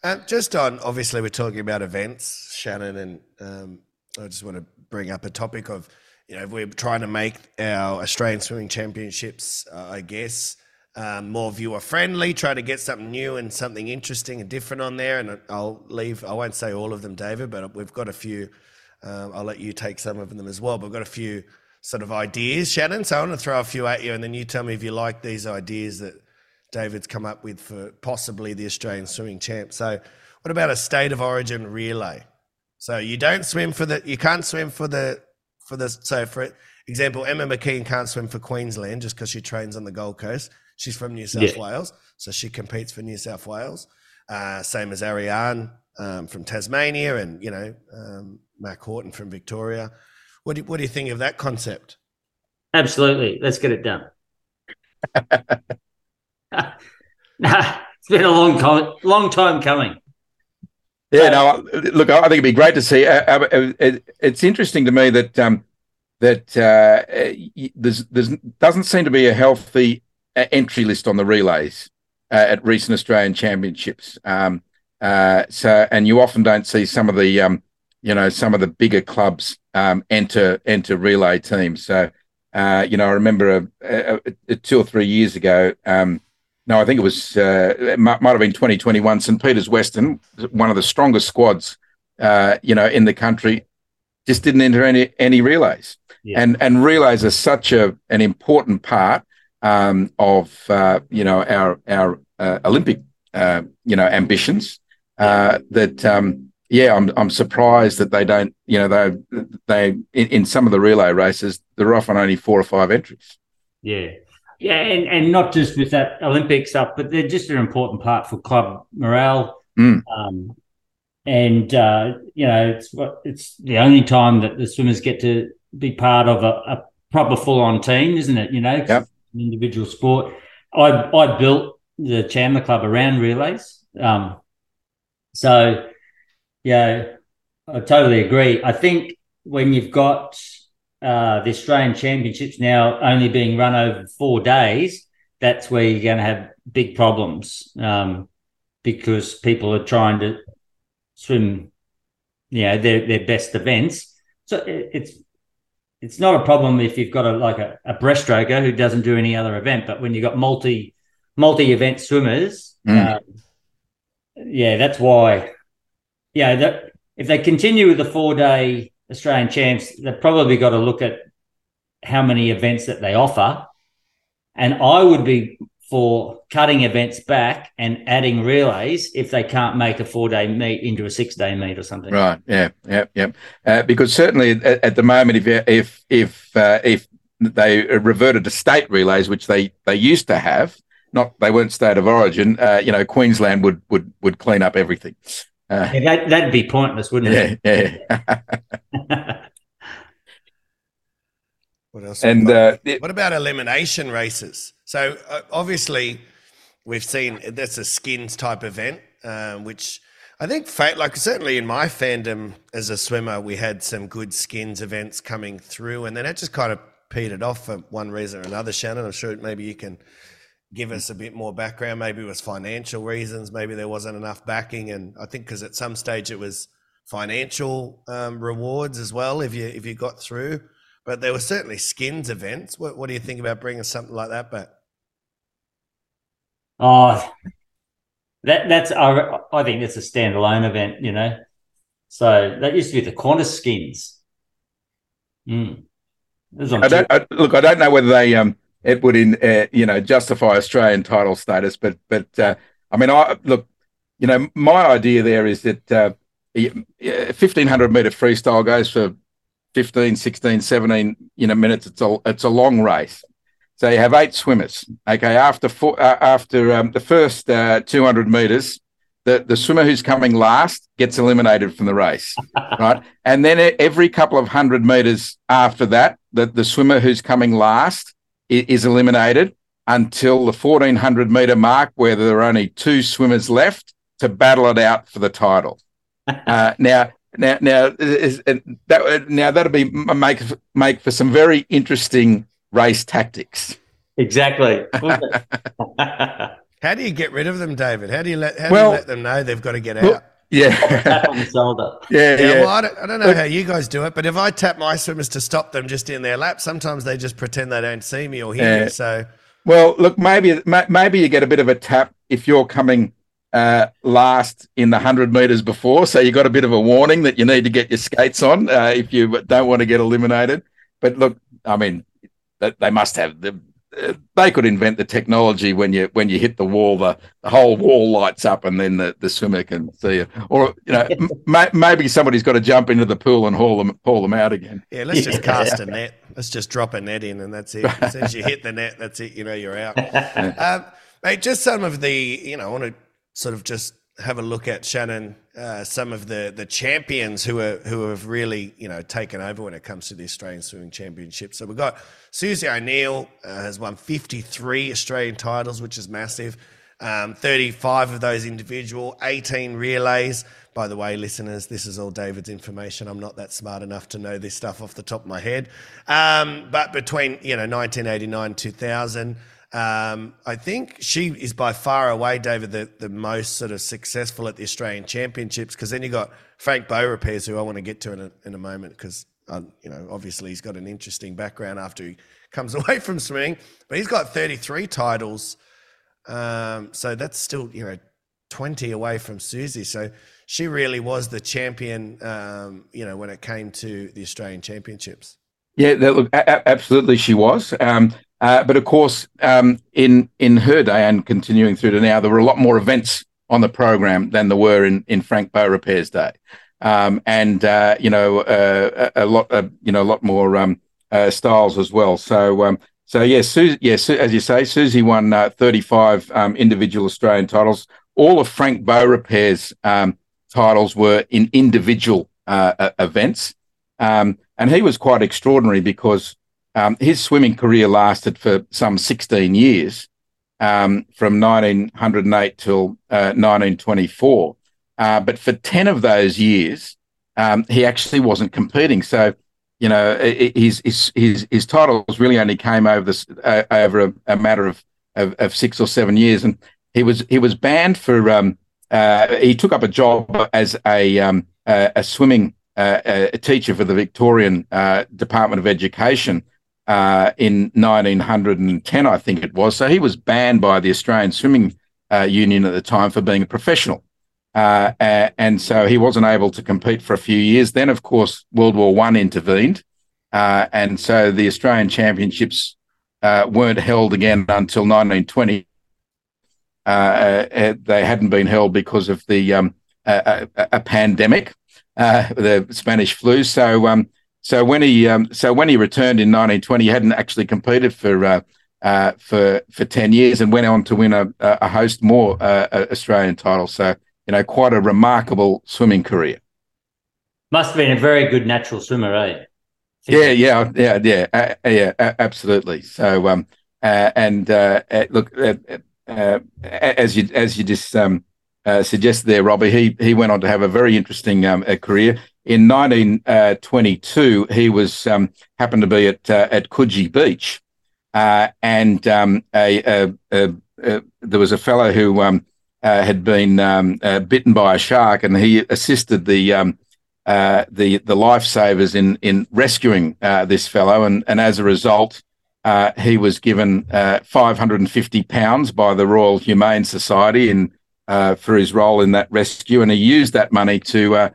Um, just on, obviously, we're talking about events, Shannon, and um, I just want to bring up a topic of, you know, we're trying to make our Australian Swimming Championships, uh, I guess, um, more viewer friendly, try to get something new and something interesting and different on there. And I'll leave, I won't say all of them, David, but we've got a few. Um, I'll let you take some of them as well. But we've got a few sort of ideas, Shannon. So I want to throw a few at you, and then you tell me if you like these ideas that David's come up with for possibly the Australian swimming champ. So, what about a state of origin relay? So you don't swim for the, you can't swim for the, for the. So for example, Emma McKeon can't swim for Queensland just because she trains on the Gold Coast. She's from New South Yeah. Wales, so she competes for New South Wales. Uh, same as Ariarne um, from Tasmania, and you know um, Mack Horton from Victoria. What do, what do you think of that concept? Absolutely, let's get it done. nah, it's been a long time, long time coming. Yeah, no. Look, I think it'd be great to see. Uh, uh, uh, it- it's interesting to me that um, that uh, there's there's doesn't seem to be a healthy uh, entry list on the relays uh, at recent Australian Championships. Um, uh, so, and you often don't see some of the um, you know some of the bigger clubs um, enter enter relay teams. So, uh, you know, I remember uh, uh, two or three years ago. No, I think it was uh, it might, have been 2021. St Peter's Western, one of the strongest squads, uh, you know, in the country, just didn't enter any any relays. Yeah. And and relays are such a an important part um, of uh, you know our our uh, Olympic uh, you know ambitions uh, that um, yeah I'm I'm surprised that they don't you know they they in, in some of the relay races there are often only four or five entries. Yeah. Yeah, and, and not just with that Olympic stuff, but they're just an important part for club morale. Mm. Um, and uh, you know, it's what it's the only time that the swimmers get to be part of a, a proper full-on team, isn't it? You know, Yep. it's an individual sport. I I built the Chandler Club around relays, um, so yeah, I totally agree. I think when you've got uh, the Australian Championships now only being run over four days, that's where you're going to have big problems um, because people are trying to swim, you know, their their best events. So it, it's it's not a problem if you've got a like a, a breaststroker who doesn't do any other event, but when you've got multi multi event swimmers, Mm. um, yeah, that's why. Yeah, that if they continue with the four day Australian champs, they've probably got to look at how many events that they offer. And I would be for cutting events back and adding relays if they can't make a four day meet into a six day meet or something. Right. Yeah. Yeah. Yeah. Uh, because certainly at, at the moment, if if if uh, if they reverted to state relays, which they they used to have, not they weren't state of origin. Uh, you know, Queensland would would would clean up everything. Uh, Yeah, that, that'd be pointless, wouldn't yeah. Yeah. it? What else? and uh, What about elimination races? So uh, obviously, we've seen that's a skins type event, um, which I think, fa- like certainly in my fandom as a swimmer, we had some good skins events coming through, and then it just kind of petered off for one reason or another. Shannon, I'm sure maybe you can give us a bit more background. Maybe it was financial reasons. Maybe there wasn't enough backing, and I think because at some stage it was financial um, rewards as well if you if you got through. But there were certainly skins events. What, what do you think about bringing something like that back? oh, that that's I, I think that's a standalone event, you know. So that used to be the Qantas skins. Mm. It was on I don't I, look. I don't know whether they um it would in uh, you know justify Australian title status, but but uh, I mean, I look. You know, my idea there is that uh, fifteen hundred meter freestyle goes for 15, 16, 17 you know minutes. It's a it's a long race. So you have eight swimmers. Okay, after four, uh, after um, the first uh, two hundred meters, the, the swimmer who's coming last gets eliminated from the race, right? And then every couple of hundred meters after that, the, the swimmer who's coming last is, is eliminated until the 1400 meter mark, where there are only two swimmers left to battle it out for the title. Uh, now, now, now, is, that now that'll be make make for some very interesting race tactics. Exactly. How do you get rid of them, David? How do you let how well, do you let them know they've got to get out? Yeah. on the shoulder. Yeah, yeah. yeah. Well, I don't, I don't know how you guys do it, but if I tap my swimmers to stop them just in their lap, sometimes they just pretend they don't see me or hear yeah. me. So, well, look, maybe maybe you get a bit of a tap if you're coming uh, last in the 100 meters before. So you got a bit of a warning that you need to get your skates on uh, if you don't want to get eliminated. But look, I mean, they must have the they could invent the technology when you when you hit the wall, the, the whole wall lights up, and then the, the swimmer can see you. Or you know, m- maybe somebody's got to jump into the pool and haul them haul them out again. Yeah, let's just cast a net. Let's just drop a net in, and that's it. As soon as you hit the net, that's it. You know, you're out. Um, mate, just some of the you know, I want to sort of just have a look at Shannon, uh, some of the the champions who are who have really you know taken over when it comes to the Australian Swimming Championship. So we've got Susie O'Neill uh, has won 53 Australian titles, which is massive. Um, 35 of those individual, 18 relays. By the way, listeners, this is all David's information. I'm not that smart enough to know this stuff off the top of my head. Um, but between you know 1989 2000. Um, I think she is by far away, David, the, the most sort of successful at the Australian Championships. Because then you got Frank Beaurepaires, who I want to get to in a, in a moment, because uh, you know obviously he's got an interesting background after he comes away from swimming. But he's got 33 titles, um, so that's still you know 20 away from Susie. So she really was the champion, um, you know, when it came to the Australian Championships. Yeah, that, absolutely, she was. Um, uh, but of course, um, in in her day and continuing through to now, there were a lot more events on the program than there were in in Frank Beaurepaire's day, um, and uh, you know uh, a, a, lot uh, you know a lot more um, uh, styles as well. So um, so yes, yeah, yes, as you say, Susie won 35 um, individual Australian titles. All of Frank Beaurepaire's um, titles were in individual events, and he was quite extraordinary because um, his swimming career lasted for some 16 years, um, from 1908 till uh, 1924. Uh, but for 10 of those years, um, he actually wasn't competing. So, you know, his his his, his titles really only came over this uh, over a, a matter of, of, of six or seven years, and he was he was banned for. Um, uh, he took up a job as a um, a swimming uh, a teacher for the Victorian uh, Department of Education uh, in 1910, I think it was. So he was banned by the Australian Swimming uh, Union at the time for being a professional. Uh, and so he wasn't able to compete for a few years. Then, of course, World War One intervened, uh, and so the Australian Championships uh, weren't held again until 1920. Uh, they hadn't been held because of the um, a, a, a, pandemic, the Spanish flu. So um, so when he um, so when he returned in 1920, he hadn't actually competed for uh, uh, for for 10 years and went on to win a, a host more uh, Australian titles. So you know, quite a remarkable swimming career. Must have been a very good natural swimmer, eh? Yeah, yeah, yeah, yeah, uh, yeah, absolutely. So, um, uh, and uh, uh look, uh, uh, as you as you just um, suggested there, Robbie, he he went on to have a very interesting um, career. In 1922, he was um, happened to be at uh, at Coogee Beach, uh, and um, a, a, a, there was a fellow who um, uh, had been um, uh, bitten by a shark, and he assisted the um, uh, the the lifesavers in in rescuing uh, this fellow, and and as a result. he was given 550 pounds by the Royal Humane Society in for his role in that rescue, and he used that money to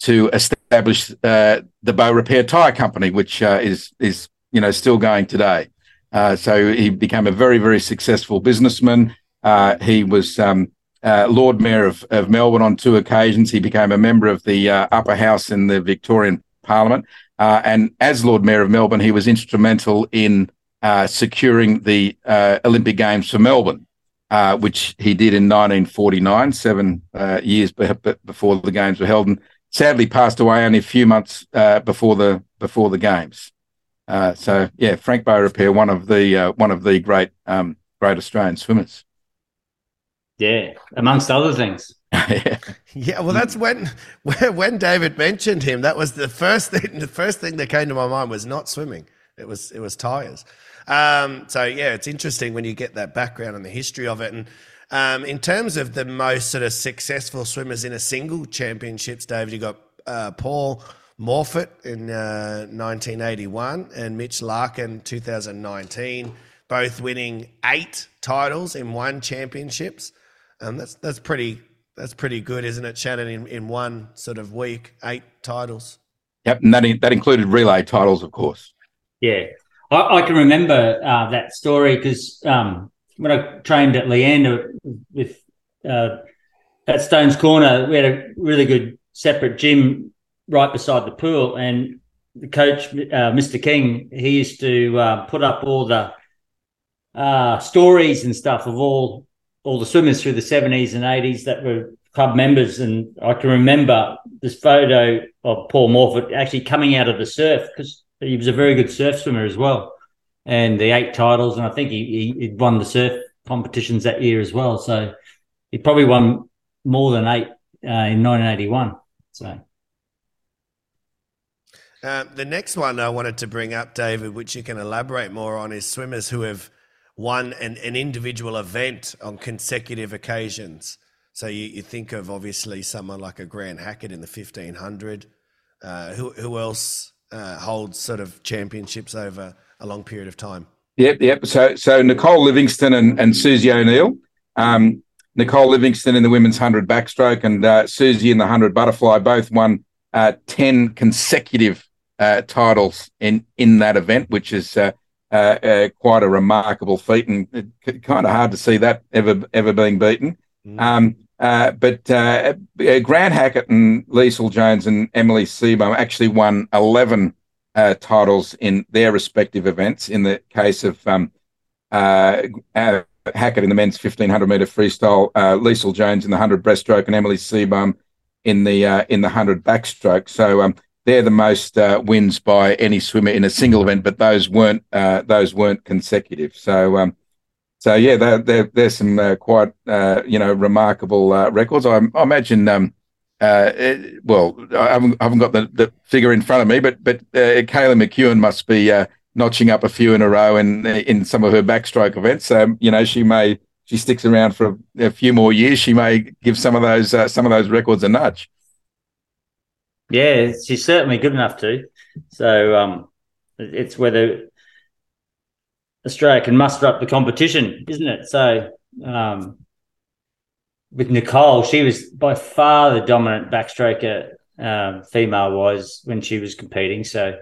to establish uh, the Beaurepaire Tire Company, which uh, is is you know still going today. Uh, so he became a very very successful businessman. Uh, he was um, uh, Lord Mayor of, of Melbourne on two occasions. He became a member of the uh, upper house in the Victorian Parliament, and as Lord Mayor of Melbourne, he was instrumental in securing the Olympic Games for Melbourne. which he did in 1949, seven years before the games were held, and sadly passed away only a few months uh, before the before the games. Uh, so yeah, Frank Beaurepaire, one of the uh, one of the great um, great Australian swimmers. Yeah, amongst other things. yeah. yeah, well, that's when when David mentioned him. That was the first thing. The first thing that came to my mind was not swimming. It was it was tires. Um, so yeah, it's interesting when you get that background and the history of it. And um, in terms of the most sort of successful swimmers in a single championships, David, you got uh, Paul Moorfoot in uh, 1981 and Mitch Larkin 2019, both winning eight titles in one championships. And that's that's pretty that's pretty good, isn't it, Shannon? In, in one sort of week, eight titles. Yep, and that that included relay titles, of course. Yeah, I, I can remember uh, that story because um, when I trained at Leander with uh, at Stones Corner, we had a really good separate gym right beside the pool, and the coach, uh, Mr. King, he used to uh, put up all the uh, stories and stuff of all all the swimmers through the seventies and eighties that were club members, and I can remember this photo of Paul Moorfoot actually coming out of the surf because he was a very good surf swimmer as well, and the eight titles, and I think he he won the surf competitions that year as well. So he probably won more than eight uh, in 1981. So. Uh, the next one I wanted to bring up, David, which you can elaborate more on, is swimmers who have won an, an individual event on consecutive occasions. So you, you think of obviously someone like a Grant Hackett in the 1500. Uh, who, who else uh, holds sort of championships over a long period of time? Yep, yep. So, so Nicole Livingstone and, and Susie O'Neill. Um, Nicole Livingstone in the women's 100 backstroke and uh, Susie in the 100 butterfly both won uh, 10 consecutive uh, titles in in that event, which is uh, uh, uh quite a remarkable feat, and kind of hard to see that ever ever being beaten. Mm. Um, uh, but Grant Hackett and Leisel Jones and Emily Seebohm actually won eleven titles in their respective events. In the case of um, Hackett in the men's 1500 meter freestyle, uh, Jones in the 100 breaststroke, and Emily Seebohm in the uh, in the 100 backstroke. So um, they're the most uh, wins by any swimmer in a single event, but those weren't uh, those weren't consecutive. So, um, so yeah, there's some uh, quite uh, you know remarkable uh, records. I, I imagine. Um, uh, it, well, I haven't, I haven't got the, the, figure in front of me, but but Kaylee McKeown must be notching up a few in a row in in some of her backstroke events. So you know she may she sticks around for a, a few more years. She may give some of those some of those records a nudge. Yeah, she's certainly good enough to. So um, it's whether Australia can muster up the competition, isn't it? So um, with Nicole, she was by far the dominant backstroker um, female was when she was competing. So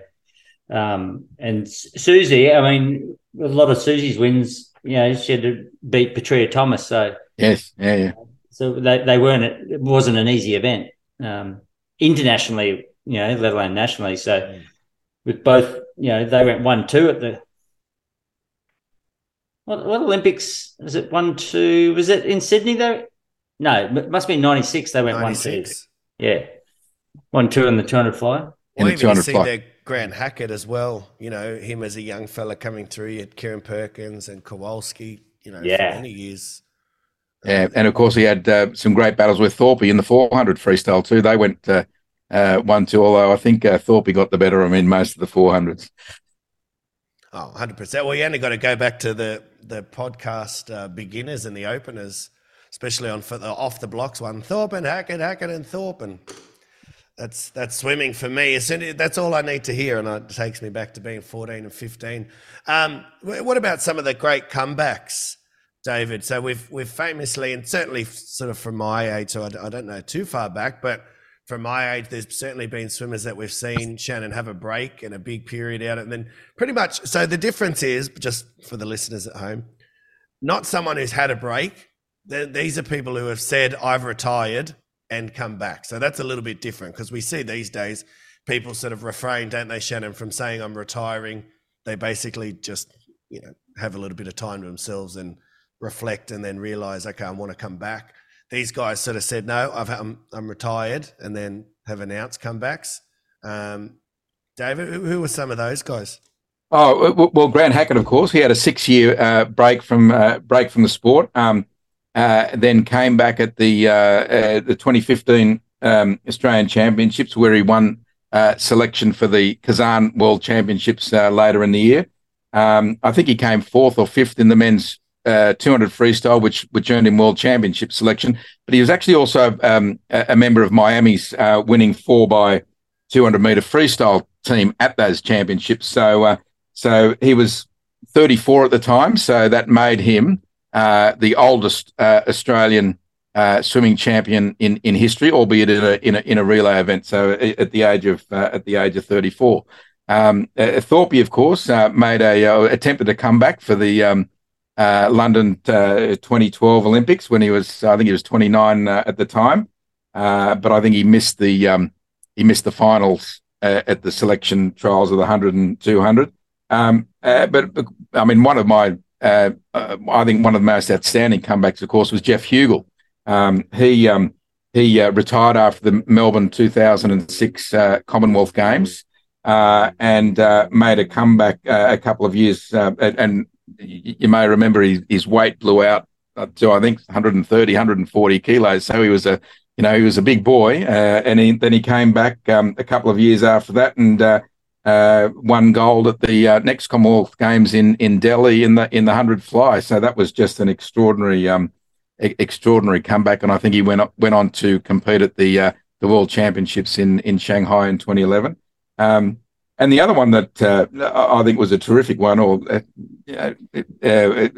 um, and Susie, I mean, a lot of Susie's wins, you know, she had to beat Petria Thomas. So yes, yeah, yeah. So they, they weren't. It wasn't an easy event. Um, internationally, you know, let alone nationally. So with both, you know, they went one two at the what, what Olympics was it one two? Was it in Sydney though? No, it must be ninety six. They went 96. one two. Yeah, one two in the two hundred fly. In well, the even see their Grant Hackett as well. You know, him as a young fella coming through. You had Kieren Perkins and Kowalski. You know, yeah. for many years. Yeah, and of course he had uh, some great battles with Thorpe in the 400 freestyle too. They went uh, uh, one two, although I think uh, Thorpe got the better of him in most of the 400s. Oh, 100%. Well, you only got to go back to the the podcast uh, beginners and the openers, especially on for the off the blocks one. Thorpe and Hackett, Hackett and Thorpe, and that's that's swimming for me. As soon as, That's all I need to hear, and it takes me back to being 14 and 15. Um, what about some of the great comebacks? David. So we've we've famously and certainly sort of from my age, so I, I, don't know too far back, but from my age, there's certainly been swimmers that we've seen Shannon have a break and a big period out, and then pretty much. So the difference is just for the listeners at home, not someone who's had a break. These are people who have said I've retired and come back. So that's a little bit different because we see these days people sort of refrain, don't they, Shannon, from saying I'm retiring. They basically just you know have a little bit of time to themselves and reflect and then realize, okay, I want to come back. These guys sort of said, no, I've, I'm, I'm retired, and then have announced comebacks. Um, David, who, who were some of those guys? Oh well, Grant Hackett, of course, he had a six-year uh, break from uh, break from the sport. Um, uh, then came back at the uh, uh, the 2015 um, Australian Championships, where he won uh, selection for the Kazan World Championships later in the year. Um, I think he came fourth or fifth in the men's 200 freestyle, which which earned him World Championship selection. But he was actually also um, a, a, member of Miami's winning four by 200 meter freestyle team at those championships. So so he was 34 at the time. So that made him uh, the oldest uh, Australian uh, swimming champion in, in history, albeit in a, in a in a relay event. So at the age of uh, at the age of 34, um, uh, Thorpe, of course, uh, made a attempted a comeback for the um, London 2012 Olympics when he was I think he was 29 at the time, but I think he missed the um, he missed the finals at the selection trials of the 100 and 200. Um, uh, but, but, I mean, one of my, uh, uh, I think one of the most outstanding comebacks, of course, was Geoff Huegill. Um, he um, he uh, retired after the Melbourne 2006 uh, Commonwealth Games uh, and made a comeback a couple of years. and you may remember his, his weight blew out to I think 130, 140 kilos. So he was a you know he was a big boy, and he, then he came back um, a couple of years after that and uh, won gold at the uh, next Commonwealth Games in in Delhi in the in the hundred fly. So that was just an extraordinary um, e- extraordinary comeback, and I think he went went on to compete at the uh, the World Championships in in Shanghai in 2011. Um, and the other one that uh, I think was a terrific one, or uh, uh,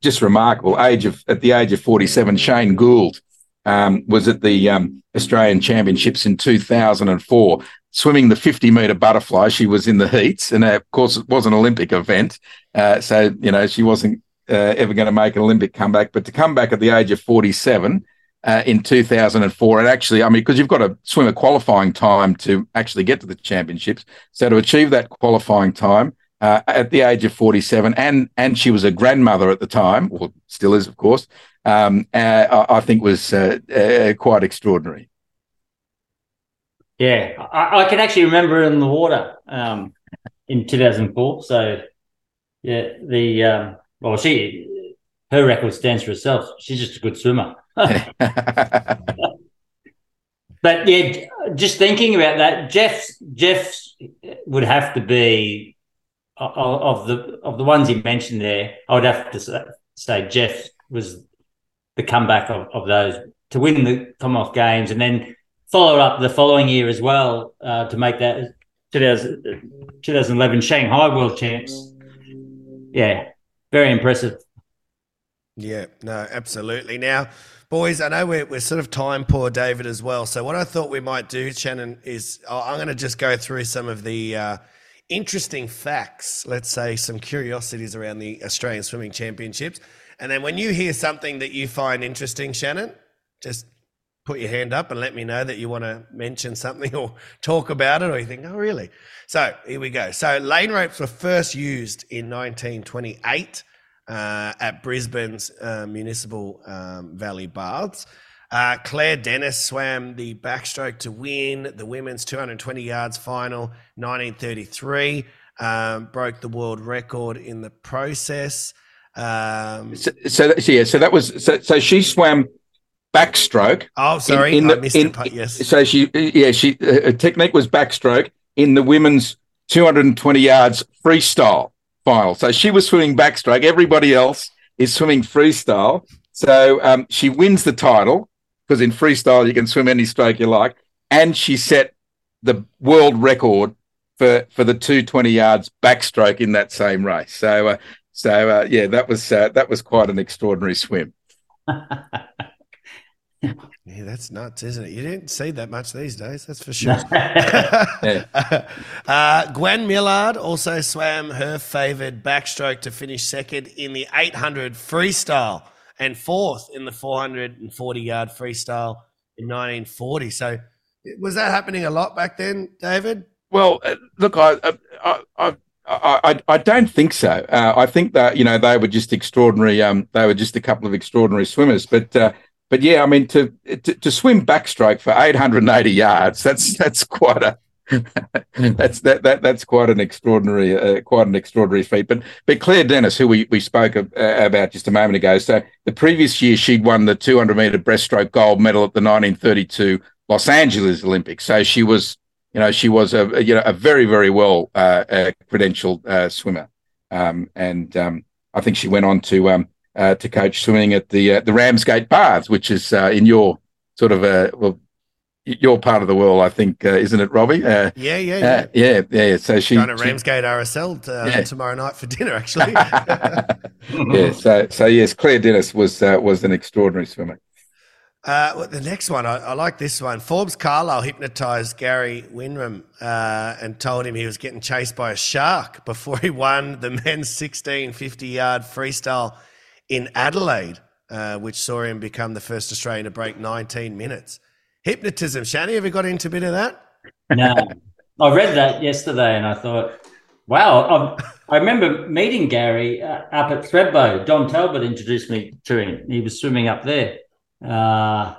just remarkable, age of at the age of 47, Shane Gould um, was at the um, Australian Championships in 2004 swimming the 50 meter butterfly. She was in the heats, and uh, of course, it was an Olympic event. Uh, so, you know, she wasn't uh, ever going to make an Olympic comeback. But to come back at the age of 47 uh, in 2004, and actually, I mean, because you've got to swim a qualifying time to actually get to the championships. So, to achieve that qualifying time, uh, at the age of 47, and and she was a grandmother at the time, or still is, of course. Um, uh, I think was quite extraordinary. Yeah, I, I, can actually remember in the water um, in 2004. So, yeah, the um, well, she her record stands for herself. She's just a good swimmer. but yeah, just thinking about that, Jeff Geoff would have to be of the of the ones you mentioned there. I would have to say, Geoff was the comeback of, of those to win the Commonwealth Games and then follow up the following year as well uh, to make that 2000, 2011 Shanghai World Champs. Yeah, very impressive. Yeah, no, absolutely. Now, boys, I know we're, we're sort of time poor, David, as well. So, what I thought we might do, Shannon, is I'm going to just go through some of the uh, interesting facts, let's say some curiosities around the Australian Swimming Championships. And then when you hear something that you find interesting, Shannon, just put your hand up and let me know that you want to mention something or talk about it, or you think, oh, really? So here we go. So lane ropes were first used in 1928 uh, at Brisbane's uh, Municipal um, Valley Baths. Uh, Clare Dennis swam the backstroke to win the women's 220 yards final 1933. Um, broke the world record in the process. Um, so, so, yeah, so that was so, so she swam backstroke. Oh, sorry, in, in the, missed in, part, Yes. So she, yeah, she her technique was backstroke in the women's 220 yards freestyle final. So she was swimming backstroke. Everybody else is swimming freestyle. So um, she wins the title because in freestyle you can swim any stroke you like, and she set the world record for for the 220 yards backstroke in that same race. So, uh, so uh, yeah, that was uh, that was quite an extraordinary swim. Yeah, that's nuts, isn't it? You didn't see that much these days, that's for sure. uh, Gwen Millard also swam her favoured backstroke to finish second in the 800 freestyle and fourth in the 440 yard freestyle in 1940. So, was that happening a lot back then, David? Well, uh, look, I, I, I I, I, I don't think so. Uh, I think that you know they were just extraordinary. Um, they were just a couple of extraordinary swimmers. But uh, but yeah, I mean to, to to swim backstroke for 880 yards. That's that's quite a that's that, that that's quite an extraordinary uh, quite an extraordinary feat. But but Clare Dennis, who we we spoke uh, about just a moment ago, so the previous year she'd won the 200 meter breaststroke gold medal at the 1932 Los Angeles Olympics. So she was you know she was a, a you know a very very well uh, uh, credentialed uh, swimmer, um, and um, I think she went on to um, uh, to coach swimming at the the Ramsgate Baths, which is in your sort of a well your part of the world, I think, uh, isn't it, Robbie? Uh, yeah, yeah, yeah, uh, yeah, yeah. So she going to Ramsgate RSL uh, yeah. tomorrow night for dinner, actually. yeah. So, so yes, Clare Dennis was uh, was an extraordinary swimmer. Uh, well, the next one, I, I, like this one. Forbes Carlile hypnotized Gary Winram and told him he was getting chased by a shark before he won the men's 16 50 yard freestyle in Adelaide, which saw him become the first Australian to break 19 minutes. Hypnotism. Shani, have you got into a bit of that? No. I read that yesterday and I thought, wow. I've, i remember meeting Gary uh, up at Thredbo. Don Talbot introduced me to him. He was swimming up there. Uh,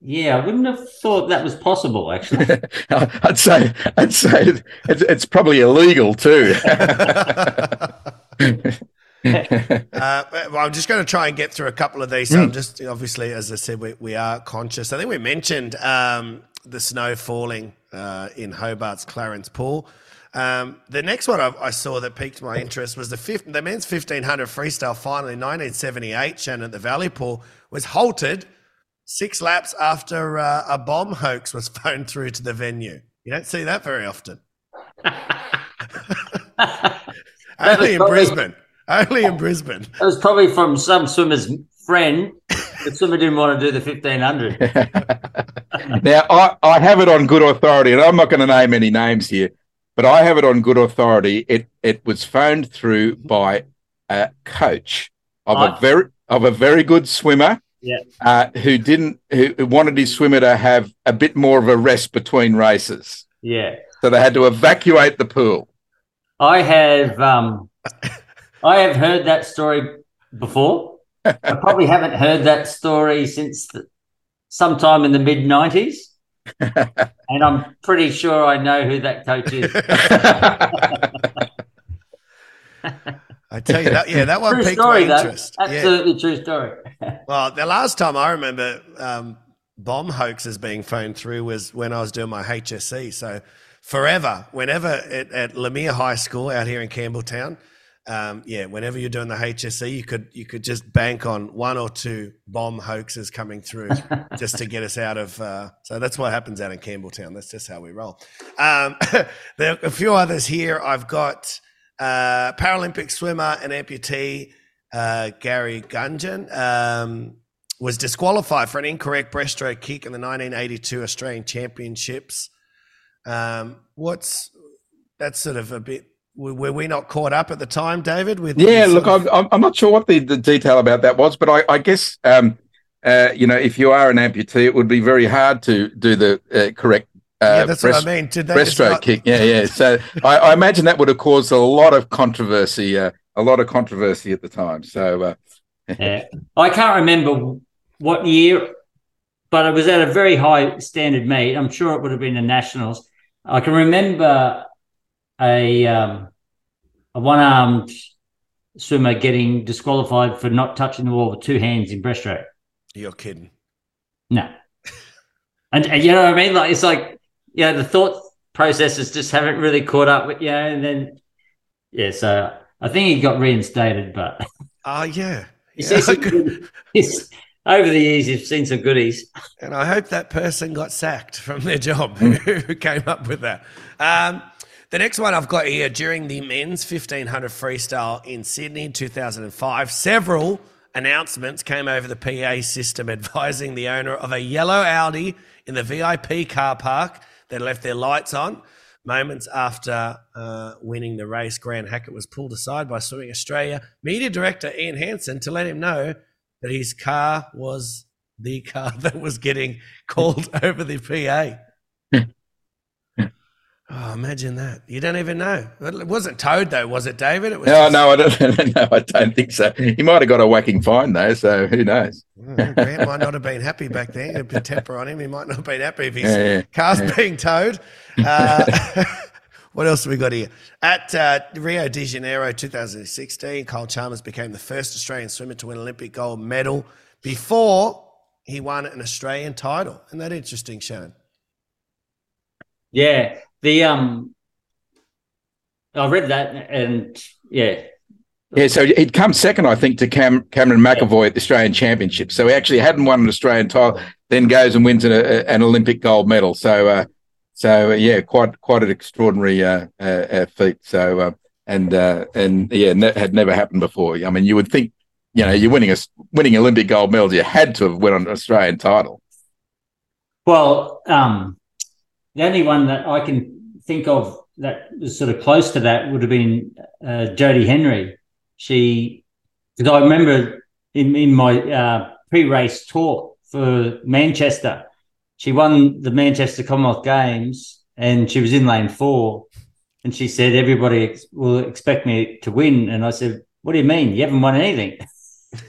yeah, I wouldn't have thought that was possible. Actually, I'd say I'd say it's, it's probably illegal too. uh, well, I'm just going to try and get through a couple of these. So I'm hmm. just obviously, as I said, we, we are conscious. I think we mentioned um, the snow falling uh, in Hobart's Clarence Pool. Um, the next one I, I, saw that piqued my interest was the, fifth, the men's 1500 freestyle final in 1978. Shannon at the Valley Pool was halted six laps after uh, a bomb hoax was phoned through to the venue. You don't see that very often. Only in Brisbane. Only in Brisbane. It was probably from some swimmer's friend. The swimmer didn't want to do the 1500. now, I, I have it on good authority, and I'm not going to name any names here, but I have it on good authority. It it was phoned through by a coach of I, a very of a very good swimmer. Yeah. Uh, who didn't who wanted his swimmer to have a bit more of a rest between races. Yeah. So they had to evacuate the pool. I have um I have heard that story before. I probably haven't heard that story since the, sometime in the mid 90s. and I'm pretty sure I know who that coach is. I tell you that, yeah, that one true piqued story, my interest. Though. Absolutely yeah. true story. well, the last time I remember um, bomb hoaxes being phoned through was when I was doing my HSC. So forever, whenever at, at Leumeah High School out here in Campbelltown, um, yeah, whenever you're doing the HSC, you could you could just bank on one or two bomb hoaxes coming through just to get us out of. Uh, so that's what happens out in Campbelltown. That's just how we roll. Um, there are a few others here. I've got uh, Paralympic swimmer and amputee uh, Gary Gunjan um, was disqualified for an incorrect breaststroke kick in the 1982 Australian Championships. Um, what's that's sort of a bit were we not caught up at the time, David? With yeah, look, of... I'm, I'm not sure what the, the detail about that was, but I, I guess um, uh, you know if you are an amputee, it would be very hard to do the uh, correct. Uh, yeah, that's breast, what I mean. Did they breaststroke not... kick? Yeah, yeah. So I, I, imagine that would have caused a lot of controversy, uh, a lot of controversy at the time. So uh, yeah. I can't remember what year, but it was at a very high standard meet. I'm sure it would have been the nationals. I can remember a um, a one armed swimmer getting disqualified for not touching the wall with two hands in breaststroke. You're kidding. No. and, and, you know what I mean? Like it's like, yeah, the thought processes just haven't really caught up with you, know, and then yeah, so I think he got reinstated, but Oh uh, yeah. yeah. He's, over the years you've seen some goodies. And I hope that person got sacked from their job who came up with that. Um, the next one I've got here during the men's 1500 freestyle in Sydney 2005, several announcements came over the PA system advising the owner of a yellow Audi in the VIP car park that left their lights on. Moments after uh, winning the race, Grant Hackett was pulled aside by Swimming Australia media director Ian Hanson to let him know that his car was the car that was getting called over the PA. Oh, imagine that. You don't even know. It wasn't Toad though, was it, David? It was No, just- no, I don't. No, I don't think so. He might have got a whacking fine though, so who knows? Mm, Grant might not have been happy back then. A bit temper on him. He might not have been happy if his Yeah, yeah, car's being towed. Uh, what else have we got here? At uh, Rio de Janeiro 2016, Kyle Chalmers became the first Australian swimmer to win an Olympic gold medal before he won an Australian title. Isn't that interesting, Shannon? Yeah, the um, I read that and yeah, Yeah, so he'd come second, I think, to Cam, Cameron McEvoy at the Australian Championship. So he actually hadn't won an Australian title, then goes and wins an, a, an Olympic gold medal. So, uh, so uh, yeah, quite quite an extraordinary uh, uh, uh, feat. So, uh, and uh, and yeah, ne- had never happened before. I mean, you would think, you know, you're winning a winning Olympic gold medals, you had to have won an Australian title. Well, um, the only one that I can think of that was sort of close to that would have been uh, Jodie Henry. She, because I remember in, in my uh, pre-race talk for Manchester, she won the Manchester Commonwealth Games and she was in lane four, and she said everybody ex- will expect me to win, and I said, "What do you mean? You haven't won anything."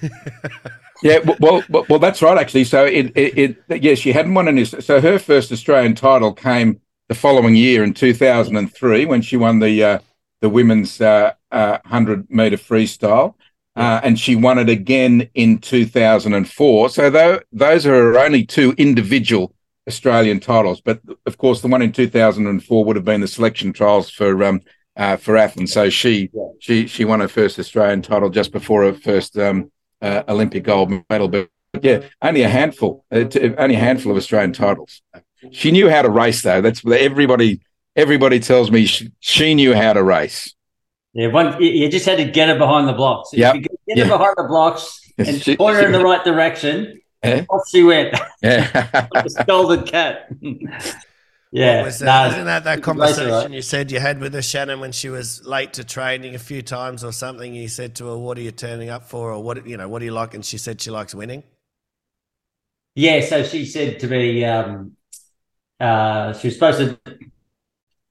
Yeah, well, well, well, that's right. Actually, so it, it, it yes, she hadn't won any. So her first Australian title came the following year in 2003 when she won the uh, the women's uh, uh, hundred meter freestyle, uh, and she won it again in 2004. So though those are her only two individual Australian titles, but of course the one in 2004 would have been the selection trials for um, uh, for Athens. So she she she won her first Australian title just before her first. Um, uh, Olympic gold medal, but yeah, only a handful, only a handful of Australian titles. She knew how to race, though. That's what everybody. Everybody tells me she, she knew how to race. Yeah, one you- you just had to get her behind the blocks. If Yep. you could get Yeah. her behind the blocks and She- point her in the right direction, Yeah. off she went. Yeah, like a scolded cat. yeah, What was no, that? Isn't that that conversation right? you said you had with her, Shannon, when she was late to training a few times or something? You said to her, "What are you turning up for?" or "What you know, what do you like?" And she said she likes winning. Yeah, so she said to me, um, uh, she was supposed to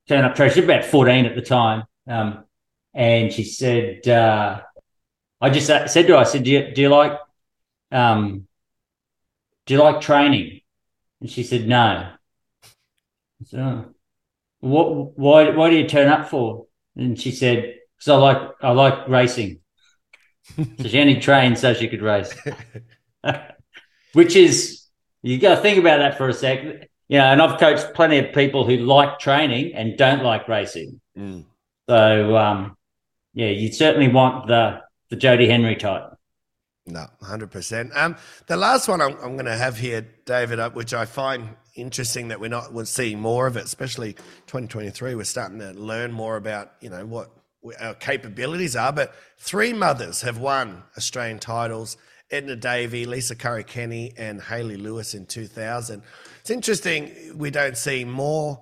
turn up. She was about fourteen at the time, um, and she said, uh, "I just said to her, I said, do you, do you like, um, do you like training?" And she said, "No." I said, oh. "What? Why? Why do you turn up for?" And she said, "Because I like, I like racing." so she only trained so she could race which is you got to think about that for a sec. You know, and I've coached plenty of people who like training and don't like racing. So, um, yeah, you certainly want the the Jodie Henry type. No, hundred percent. Um, the last one I'm, I'm going to have here, David, uh, which I find interesting that we're not we're seeing more of it, especially 2023. We're starting to learn more about you know what our capabilities are. But three mothers have won Australian titles: Edna Davey, Lisa Curry Kenny, and Hayley Lewis in 2000. It's interesting we don't see more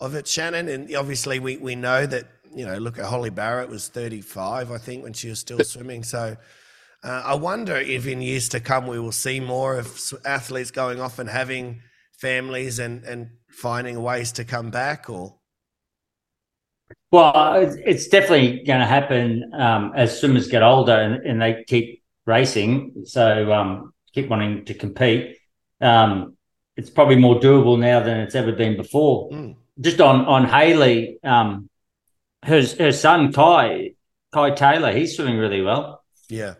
of it, Shannon. And obviously, we we know that you know. Look at Holly Barratt was 35, I think, when she was still swimming. So. Uh, I wonder if in years to come we will see more of athletes going off and having families and, and finding ways to come back or Well, it's- it's definitely going to happen um, as swimmers get older and, and they keep racing, so um, keep wanting to compete. Um, it's probably more doable now than it's ever been before. Mm. Just on on Hayley, um, her her son Kai Kai Taylor, he's swimming really well. yeah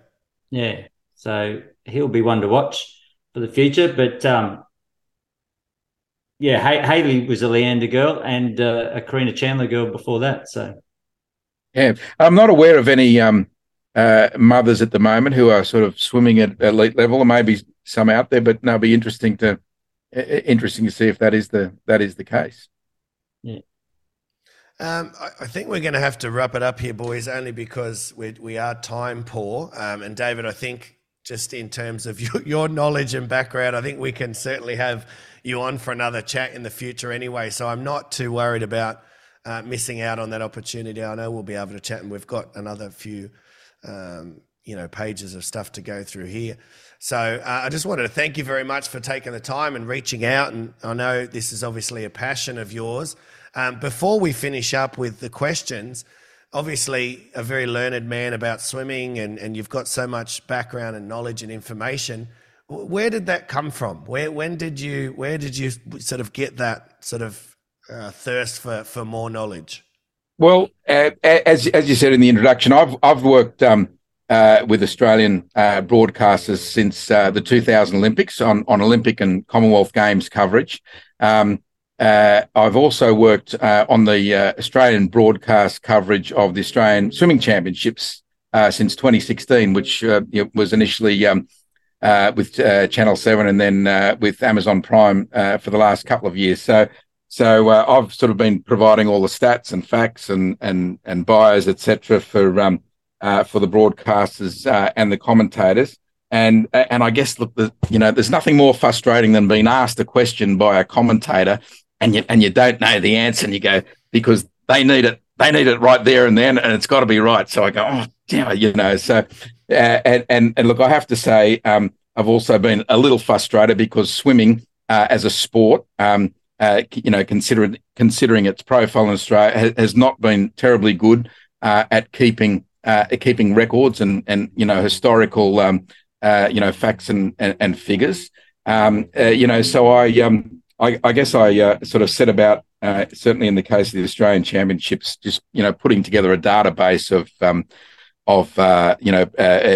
Yeah, so he'll be one to watch for the future. But um, yeah, Hay- Hayley was a Leander girl and uh, a Karina Chandler girl before that. So yeah. I'm not aware of any um, uh, mothers at the moment who are sort of swimming at elite level, or maybe some out there. But no, it'll be interesting to i- i- interesting to see if that is the that is the case. Um, I, I think we're going to have to wrap it up here, boys, only because we, we are time poor. Um, and David, I think just in terms of your, your knowledge and background, I think we can certainly have you on for another chat in the future anyway. So I'm not too worried about uh, missing out on that opportunity. I know we'll be able to chat, and we've got another few, um, you know, pages of stuff to go through here. So uh, I just wanted to thank you very much for taking the time and reaching out. And I know this is obviously a passion of yours. Um, before we finish up with the questions, obviously a very learned man about swimming, and, and you've got so much background and knowledge and information. Where did that come from? Where when did you where did you sort of get that sort of uh, thirst for for more knowledge? Well, uh, as as you said in the introduction, I've I've worked um, uh, with Australian uh, broadcasters since uh, the 2000 Olympics on on Olympic and Commonwealth Games coverage. Um, uh, I've also worked uh, on the Australian broadcast coverage of the Australian Swimming Championships since 2016, which was initially um, with Channel Seven and then with Amazon Prime for the last couple of years. So so uh, I've sort of been providing all the stats and facts and and and bios, etc., for um uh, for the broadcasters uh, and the commentators. And and I guess look, the, you know, there's nothing more frustrating than being asked a question by a commentator and you and you don't know the answer, and you go because they need it, they need it right there and then, and it's got to be right. So I go, oh damn, it, you know. So uh, and and and look, I have to say, um, I've also been a little frustrated because swimming uh, as a sport. Um, uh, you know, considering considering its profile in Australia, has, has not been terribly good uh, at keeping uh, keeping records and and you know historical um, uh, you know facts and and, and figures. Um, uh, you know, so I um I, I guess I uh, sort of set about certainly in the case of the Australian Championships, just you know putting together a database of um, of you know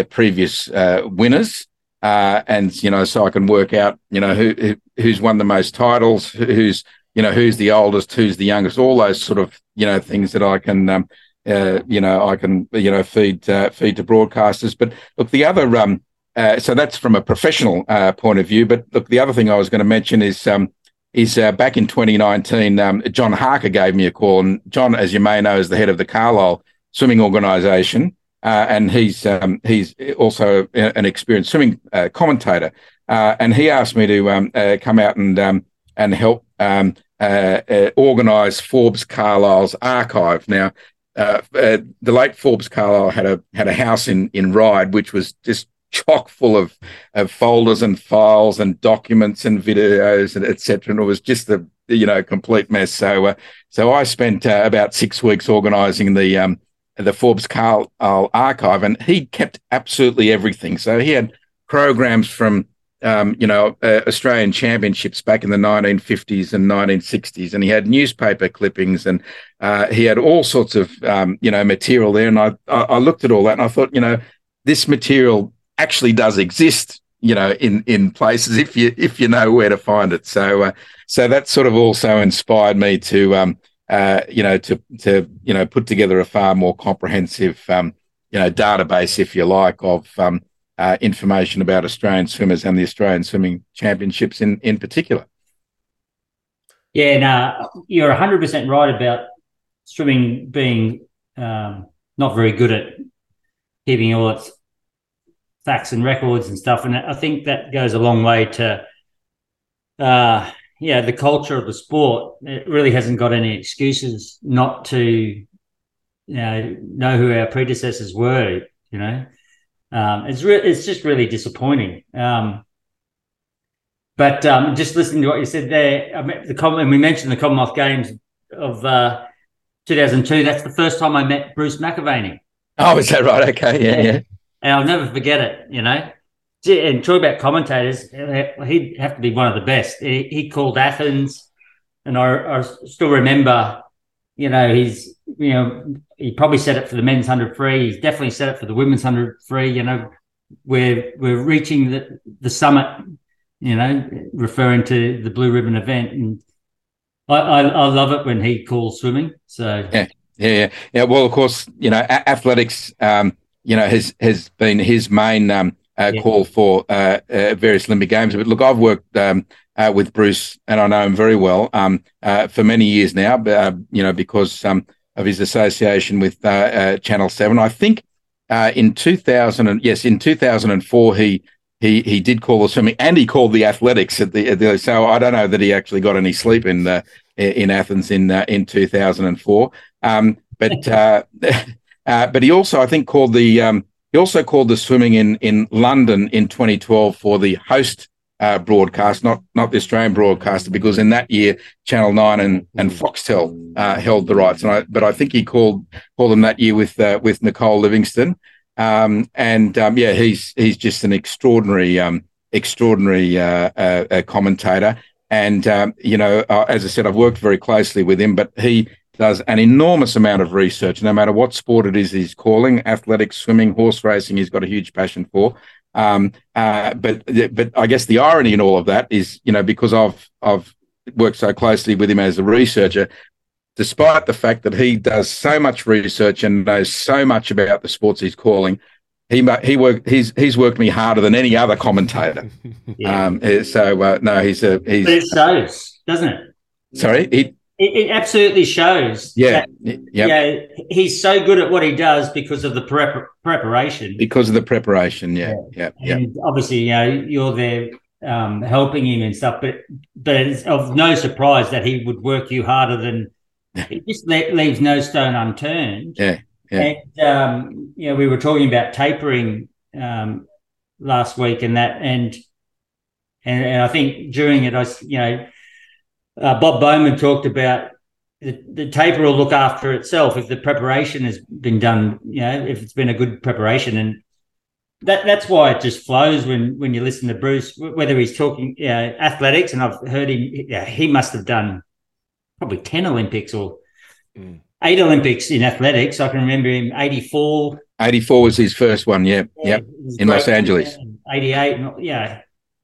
previous winners. Uh, and you know, so I can work out, you know, who, who, who's won the most titles, who's you know who's the oldest, who's the youngest, all those sort of you know things that I can, um, uh, you know, I can you know feed uh, feed to broadcasters. But look, the other, um, uh, so that's from a professional uh, point of view. But look, the other thing I was going to mention is. Um, is uh, back in 2019, um, John Harker gave me a call. And John, as you may know, is the head of the Carlile Swimming Organisation uh, and he's um, he's also an experienced swimming commentator. And he asked me to um, come out and um, and help uh, uh, organise Forbes Carlile's archive. Now, Uh, uh, the late Forbes Carlile had a had a house in in Ryde, which was just chock full of, of folders and files and documents and videos and etc. And it was just a you know complete mess. So uh, so I spent about six weeks organising the um, the Forbes Carlile archive, and he kept absolutely everything. So he had programs from um, you know uh, Australian championships back in the 1950s and 1960s, and he had newspaper clippings, and uh, he had all sorts of um, you know material there. And I, I looked at all that, and I thought, you know, this material actually does exist you know in in places if you if you know where to find it so uh, so that sort of also inspired me to um uh, you know, to to you know put together a far more comprehensive um, you know database, if you like, of um, uh, information about Australian swimmers and the Australian Swimming Championships in in particular. Yeah, no, you're 100 percent right about swimming being um, not very good at keeping all its facts and records and stuff, and I think that goes a long way to. Uh, yeah, the culture of the sport, it really hasn't got any excuses not to you know, know who our predecessors were. You know, um, it's re- it's just really disappointing. Um, but um, just listening to what you said there, I mean, the and we mentioned the Commonwealth Games of uh, 2002. That's the first time I met Bruce McAvaney. Oh, is that right? Okay, yeah, yeah. And I'll never forget it. You know, and talk about commentators, he'd have to be one of the best. He, he called Athens, and I, I, still remember, you know, he's, you know, he probably set it for the men's hundred free. He's definitely set it for the women's hundred free. You know, we're we're reaching the the summit. You know, referring to the blue ribbon event, and I, I, I love it when he calls swimming. So yeah, yeah, yeah. yeah. Well, of course, you know, athletics, um, you know, has has been his main. Um, uh, yeah. call for uh, uh, various Olympic Games. But look, I've worked um, uh, with Bruce, and I know him very well um, uh, for many years now. Uh, you know, because um, of his association with uh, uh, Channel Seven. I think uh, in 2000 and yes, in 2004 he. He, he did call the swimming and he called the athletics at the, at the so I don't know that he actually got any sleep in the in Athens in in 2004 um, but but he also I think called the um, he also called the swimming in, in London in 2012 for the host uh, broadcast, not not the Australian broadcaster, because in that year Channel Nine and and Foxtel uh, held the rights. And I, but I think he called called them that year with uh, with Nicole Livingstone. Um, and um, yeah, he's he's just an extraordinary um, extraordinary uh, uh, commentator. And um, you know, uh, as I said, I've worked very closely with him, but he does an enormous amount of research, no matter what sport it is he's calling, athletics, swimming, horse racing. He's got a huge passion for. Um, uh, but but I guess the irony in all of that is, you know, because I've I've worked so closely with him as a researcher, despite the fact that he does so much research and knows so much about the sports he's calling, he he worked he's he's worked me harder than any other commentator. yeah. um, eh, so uh, no, he's a he's. But it shows, doesn't it? Sorry, he. It, it absolutely shows. Yeah, that, yep. yeah. He's so good at what he does because of the prep, preparation. Because of the preparation, yeah, yeah, yeah. And obviously, you know, you're there um, helping him and stuff, but but it's of no surprise that he would work you harder than. It just leaves no stone unturned. Yeah, yeah. And um, you know, we were talking about tapering um, last week, and that, and, and and I think during it, I you know uh, Bob Bowman talked about the, the, taper will look after itself if the preparation has been done. You know, if it's been a good preparation, and that that's why it just flows when when you listen to Bruce. Whether he's talking you know, athletics, and I've heard him, yeah, he must have done probably ten Olympics or mm. eight Olympics in athletics. I can remember him eighty four. 84 was his first one, yeah, yeah, yep, in Los Angeles. 88, yeah,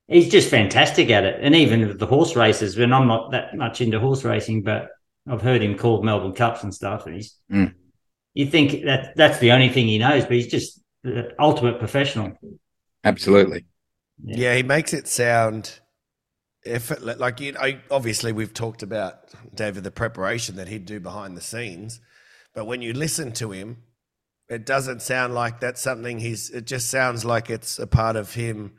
he's just fantastic at it. And even with the horse races, when I'm not that much into horse racing, but I've heard him call Melbourne Cups and stuff, and he's. Mm. You think that that's the only thing he knows, but he's just the ultimate professional. Absolutely. Yeah, yeah he makes it sound if it, like you know, obviously we've talked about David the preparation that he'd do behind the scenes, but when you listen to him, it doesn't sound like that's something he's. It just sounds like it's a part of him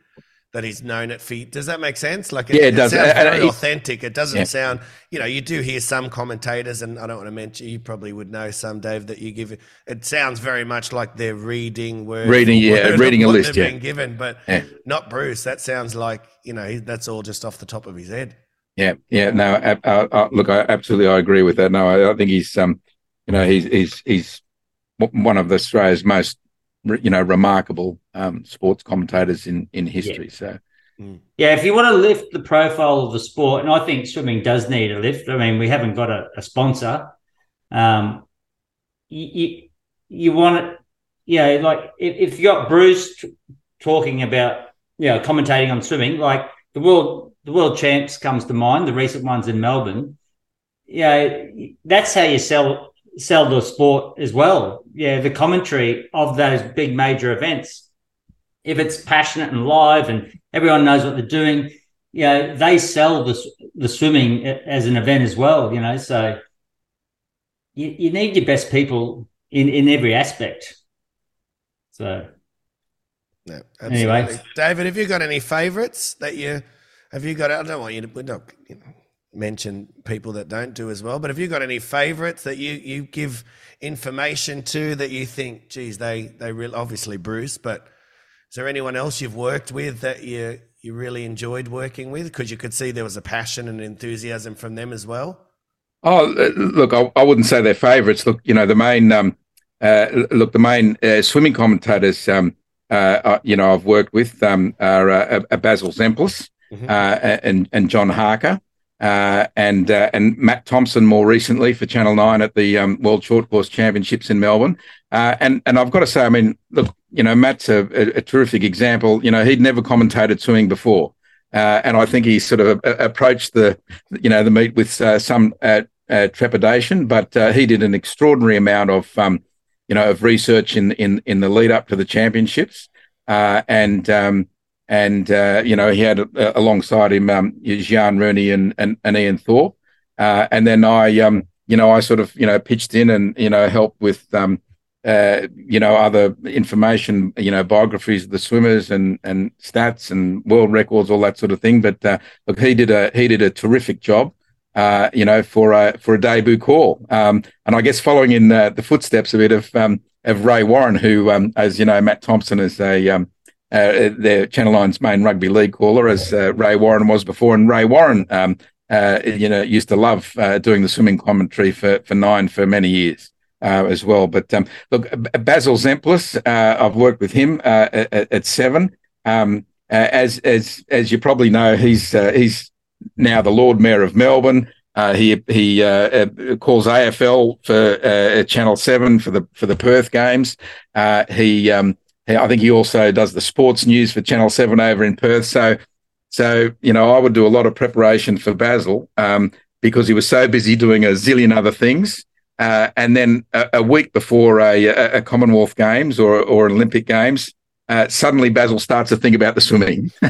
that he's known it for. Does that make sense? Like, it, yeah, it, does. sounds very authentic. It doesn't yeah. sound, you know, you do hear some commentators, and I don't want to mention, you probably would know some, Dave, that you give. It sounds very much like they're reading word, reading, yeah, reading a list, yeah, being given, but yeah. not Bruce. That sounds like you know that's all just off the top of his head. Yeah, yeah. No, look, I absolutely I agree with that. No, I, I think he's um, you know, he's he's he's one of Australia's most you know remarkable um, sports commentators in in history. Yeah. So. Mm. Yeah, if you want to lift the profile of the sport, and I think swimming does need a lift. I mean, we haven't got a, a sponsor. Um, you, you, you want it, you know, like if, if you got Bruce t- talking about, you know, commentating on swimming, like the world, the world champs comes to mind, the recent ones in Melbourne. Yeah, that's how you sell sell the sport as well. Yeah, the commentary of those big major events. If it's passionate and live and everyone knows what they're doing, you know, they sell the, the swimming as an event as well, you know, so you, you need your best people in, in every aspect. So, no, anyway, David, have you got any favorites that you have you got? I don't want you to, we don't, you know, mention people that don't do as well. But have you got any favourites that you you give information to that you think, geez, they they really obviously Bruce, but is there anyone else you've worked with that you you really enjoyed working with? Because you could see there was a passion and enthusiasm from them as well. Oh, look, I, I wouldn't say they're favourites. Look, you know, the main um, uh, look, the main uh, swimming commentators, um, uh, uh you know, I've worked with um, are uh, Basil Zempilas mm-hmm. Uh, and and John Harker uh, and uh, and Matt Thompson more recently for Channel Nine at the um, World Short Course Championships in Melbourne. Uh, and and I've got to say, I mean, look, you know, Matt's a, a, a terrific example. You know, he'd never commentated swimming before, uh, and I think he sort of uh, approached the you know the meet with uh, some trepidation, but he did an extraordinary amount of um, you know of research in in in the lead up to the championships, and um, and uh, you know he had uh, alongside him um, Giaan Rooney and, and, and Ian Thorpe, uh, and then I um, you know I sort of you know pitched in and you know helped with um, uh, you know other information you know biographies of the swimmers and and stats and world records all that sort of thing. But uh, look, he did a he did a terrific job. Uh, you know, for a for a debut call, um, and I guess following in the footsteps a bit of um, of Ray Warren, who, um, as you know, Matt Thompson is a uh, their Channel Nine's main rugby league caller, as uh, Ray Warren was before, and Ray Warren, um, uh, you know, used to love uh, doing the swimming commentary for for Nine for many years. Uh, as well, but um, look, Basil Zempilas, uh, I've worked with him at, at, Seven. Um, as as as you probably know, he's he's now the Lord Mayor of Melbourne. Uh, he he uh, uh, calls AFL for uh, Channel Seven for the for the Perth games. Uh, he, um, I think he also does the sports news for Channel Seven over in Perth. So, so you know, I would do a lot of preparation for Basil um, because he was so busy doing a zillion other things. Uh, and then a, a, week before a, a, Commonwealth Games or or Olympic Games, uh, suddenly Basil starts to think about the swimming.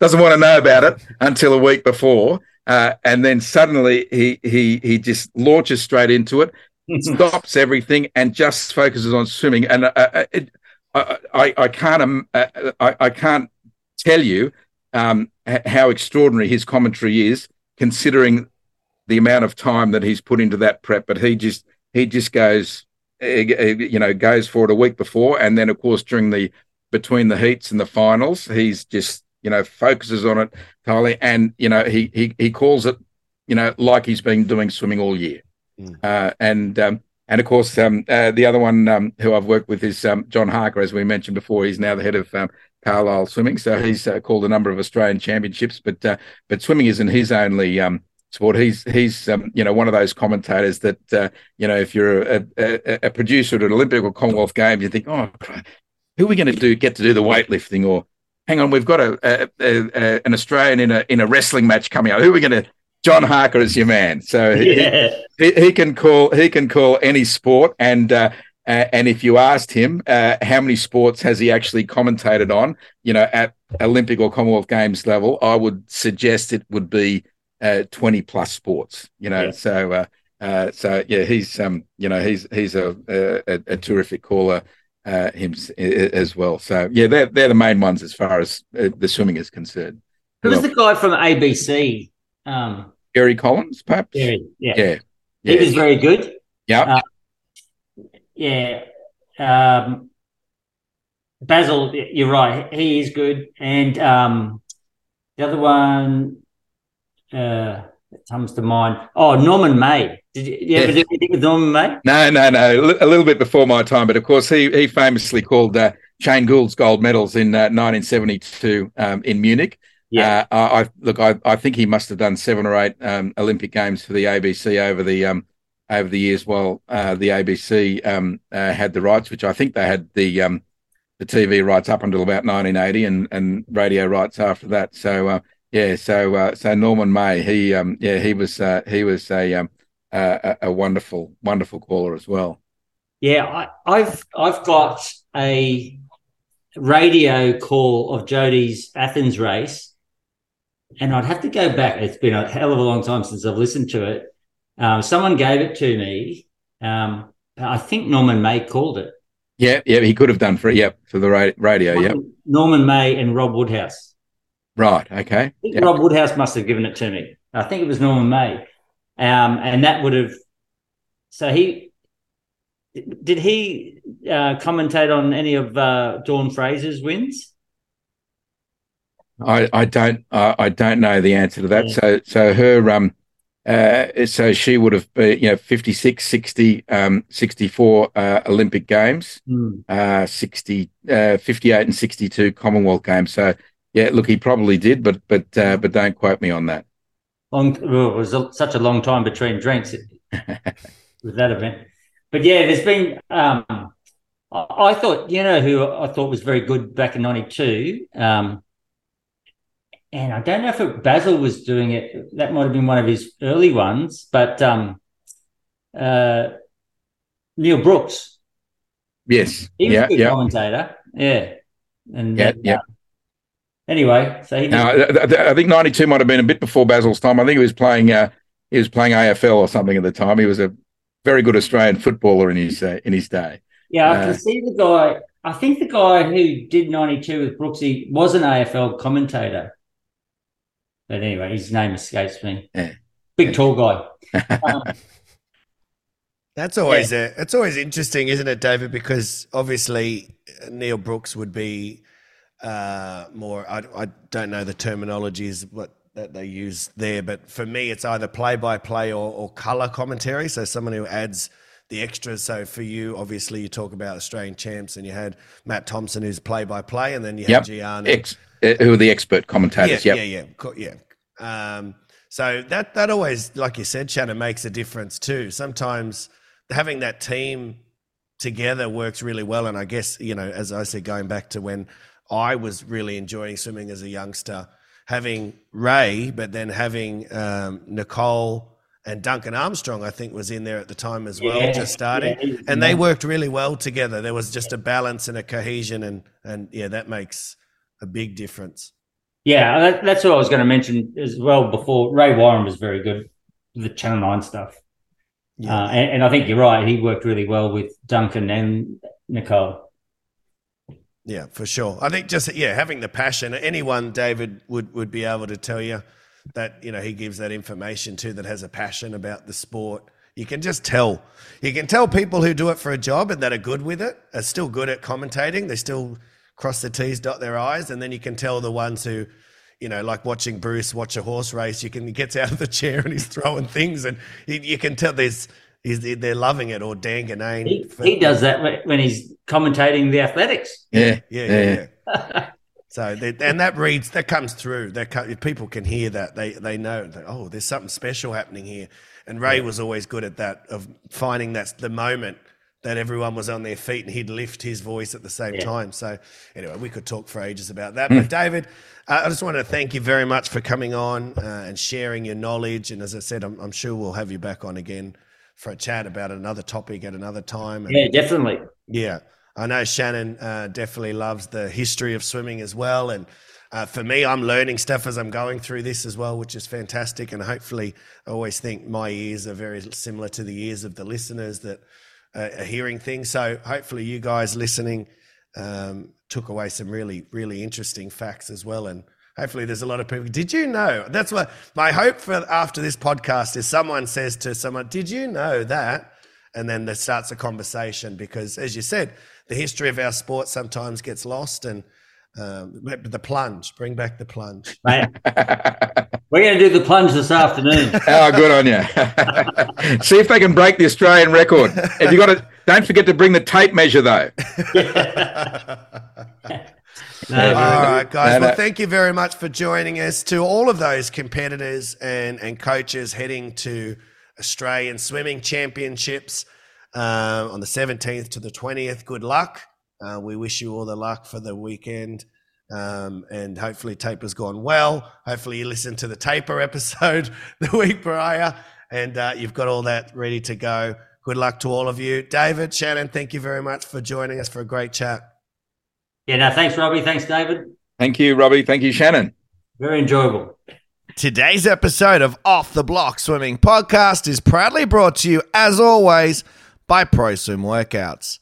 Doesn't want to know about it until a week before, uh, and then suddenly he he he just launches straight into it, stops everything, and just focuses on swimming. And uh, uh it, I, I, I can't um, uh, I, I can't tell you um, how extraordinary his commentary is, considering the amount of time that he's put into that prep. But he just he just goes you know goes for it a week before, and then of course during the between the heats and the finals. He's just you know focuses on it totally, and you know he he he calls it you know like he's been doing swimming all year. Mm. Uh, and um, and of course um, uh, the other one um, who I've worked with is um, John Harker, as we mentioned before. He's now the head of um, Carlile Swimming, so he's uh, called a number of Australian championships. But uh, but swimming isn't his only um, sport. He's he's um, you know one of those commentators that uh, you know if you're a, a, a, producer at an Olympic or Commonwealth Games, you think, oh, who are we going to do get to do the weightlifting or hang on we've got a, a, an australian in a in a wrestling match coming up who are we going to john harker is your man so yeah. he, he, he, can call he can call any sport and uh, uh, and if you asked him uh, how many sports has he actually commentated on you know at olympic or commonwealth games level i would suggest it would be uh, 20 plus sports you know yeah. so uh, uh, so yeah he's um you know he's he's a, a, a terrific caller uh, him as well. So yeah, they're they're the main ones as far as uh, the swimming is concerned. Who's the guy from ABC? Um, Gary Collins, perhaps. Gary, yeah. yeah, yeah. He was very good. Yeah, uh, yeah. Um, Basil, you're right. He is good, and um, the other one uh, that comes to mind. Oh, Norman May. Did you, you ever do anything with Norman May? No, no, no. A little bit before my time, but of course, he he famously called uh, Shane Gould's gold medals in uh, 1972 um, in Munich. Yeah, uh, I, look. I, I think he must have done seven or eight um, Olympic games for the ABC over the um, over the years while uh, the ABC um, uh, had the rights, which I think they had the um, the TV rights up until about 1980 and and radio rights after that. So uh, yeah, so so Norman May, he um, yeah he was he was a um, a, a wonderful, wonderful caller as well. Yeah, I, I've I've got a radio call of Jodie's Athens race, and I'd have to go back. It's been a hell of a long time since I've listened to it. Um, someone gave it to me. Um, I think Norman May called it. Yeah, yeah, he could have done for it. Yep, for the radio. Norman, yep. Norman May and Rob Woodhouse. Right. Okay. Yep. Rob Woodhouse must have given it to me. I think it was Norman May. Um, and that would have, so he, did he uh, commentate on any of uh, Dawn Fraser's wins? I, I don't uh, I don't know the answer to that. Yeah. So so her um uh, so she would have been you know 56 60 um 64 uh, Olympic games mm. uh 60 uh 58 and 62 Commonwealth games. So yeah look he probably did but but uh, but don't quote me on that long. Well, it was a, such a long time between drinks with that event. But yeah, there's been. Um, I, I, thought you know who I thought was very good back in '92. Um, and I don't know if it, Basil was doing it. That might have been one of his early ones, but um, uh, Neil Brooks. Yes. He was yeah, a good yeah. commentator. Yeah. And yeah, yeah. Uh, Anyway, so he. Now, I think '92 might have been a bit before Basil's time. I think he was playing. Uh, he was playing AFL or something at the time. He was a very good Australian footballer in his uh, in his day. Yeah, I can uh, see the guy. I think the guy who did '92 with Brooksy was an AFL commentator. But anyway, his name escapes me. Yeah. Big tall guy. um, That's always yeah. a, it's always interesting, isn't it, David? Because obviously Neil Brooks would be uh, more. I, I don't know the terminologies what that they use there, but for me, it's either play by play or, or color commentary. So someone who adds the extras. So for you, obviously, you talk about Australian champs, and you had Matt Thompson, who's play by play, and then you Yep. had Giaan. Ex- uh, who are the expert commentators? Yeah, yep. yeah, yeah, Co- yeah. Um, so that that always, like you said, Shannon, makes a difference too. Sometimes having that team together works really well. And I guess you know, as I said, going back to when I was really enjoying swimming as a youngster, having Ray, but then having um, Nicole. And Duncan Armstrong, I think, was in there at the time as well, Yeah, just starting, yeah, and they worked really well together. There was just a balance and a cohesion, and and yeah, that makes a big difference. Yeah, that, that's what I was going to mention as well before. Ray Warren was very good the Channel 9 stuff. Yeah. Uh, and, and I think you're right. He worked really well with Duncan and Nicole. Yeah, for sure. I think just yeah, having the passion. Anyone, David, would would be able to tell you that you know he gives that information to that has a passion about the sport. You can just tell. You can tell people who do it for a job and that are good with it are still good at commentating. They still cross their T's, dot their I's, and then you can tell the ones who, you know, like watching Bruce watch a horse race. You can he gets out of the chair and he's throwing things, and you, you can tell there's. He's, they're loving it, or Dan Ganane. He, he does that when- when he's commentating the athletics. Yeah. Yeah, yeah, yeah. so they, and that reads that comes through. That co- people can hear that, they they know that oh, there's something special happening here. And Ray was always good at that of finding that's the moment that everyone was on their feet and he'd lift his voice at the same Yeah. time. So anyway, we could talk for ages about that. But David, uh, I just want to thank you very much for coming on uh, and sharing your knowledge. And as I said, I'm, I'm sure we'll have you back on again for a chat about another topic at another time. And Yeah, definitely. yeah, I know Shannon uh, definitely loves the history of swimming as well, and uh, for me, I'm learning stuff as I'm going through this as well, which is fantastic. And hopefully, I always think my ears are very similar to the ears of the listeners that are hearing things. So hopefully, you guys listening um, took away some really, really interesting facts as well, and. Hopefully, there's a lot of people. Did you know? That's what my hope for after this podcast is someone says to someone, Did you know that? and then there starts a conversation because, as you said, the history of our sport sometimes gets lost. And um, the plunge, bring back the plunge. Mate, we're going to do the plunge this afternoon. Oh, good on you. See if they can break the Australian record. If you got to, don't forget to bring the tape measure though. No, All right, guys. No, no. Well, thank you very much for joining us. To all of those competitors and, and coaches heading to Australian Swimming Championships uh, on the 17th to the 20th, good luck. Uh, we wish you all the luck for the weekend. Um, and hopefully, Taper's gone well. Hopefully, you listened to the Taper episode the week prior and uh, you've got all that ready to go. Good luck to all of you. David, Shannon, thank you very much for joining us for a great chat. yeah, no, thanks, Robbie. Thanks, David. Thank you, Robbie. Thank you, Shannon. Very enjoyable. Today's episode of Off the Block Swimming Podcast is proudly brought to you, as always, by ProSwim Workouts.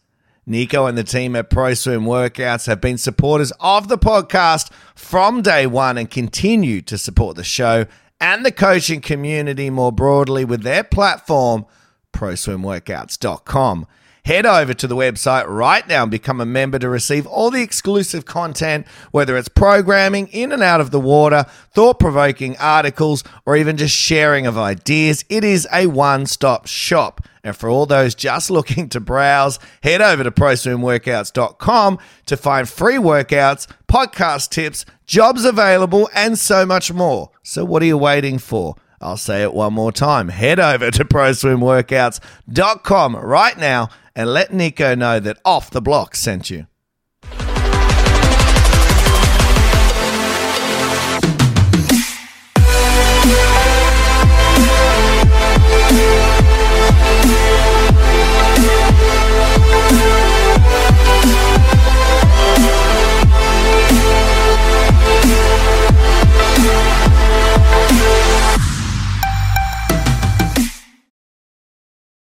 Nico and the team at ProSwim Workouts have been supporters of the podcast from day one and continue to support the show and the coaching community more broadly with their platform, proswimworkouts.com. Head over to the website right now and become a member to receive all the exclusive content, whether it's programming in and out of the water, thought provoking articles, or even just sharing of ideas. It is a one stop shop. And for all those just looking to browse, head over to proswimworkouts.com to find free workouts, podcast tips, jobs available, and so much more. So, what are you waiting for? I'll say it one more time. Head over to proswimworkouts.com right now and let Nico know that Off the Block sent you.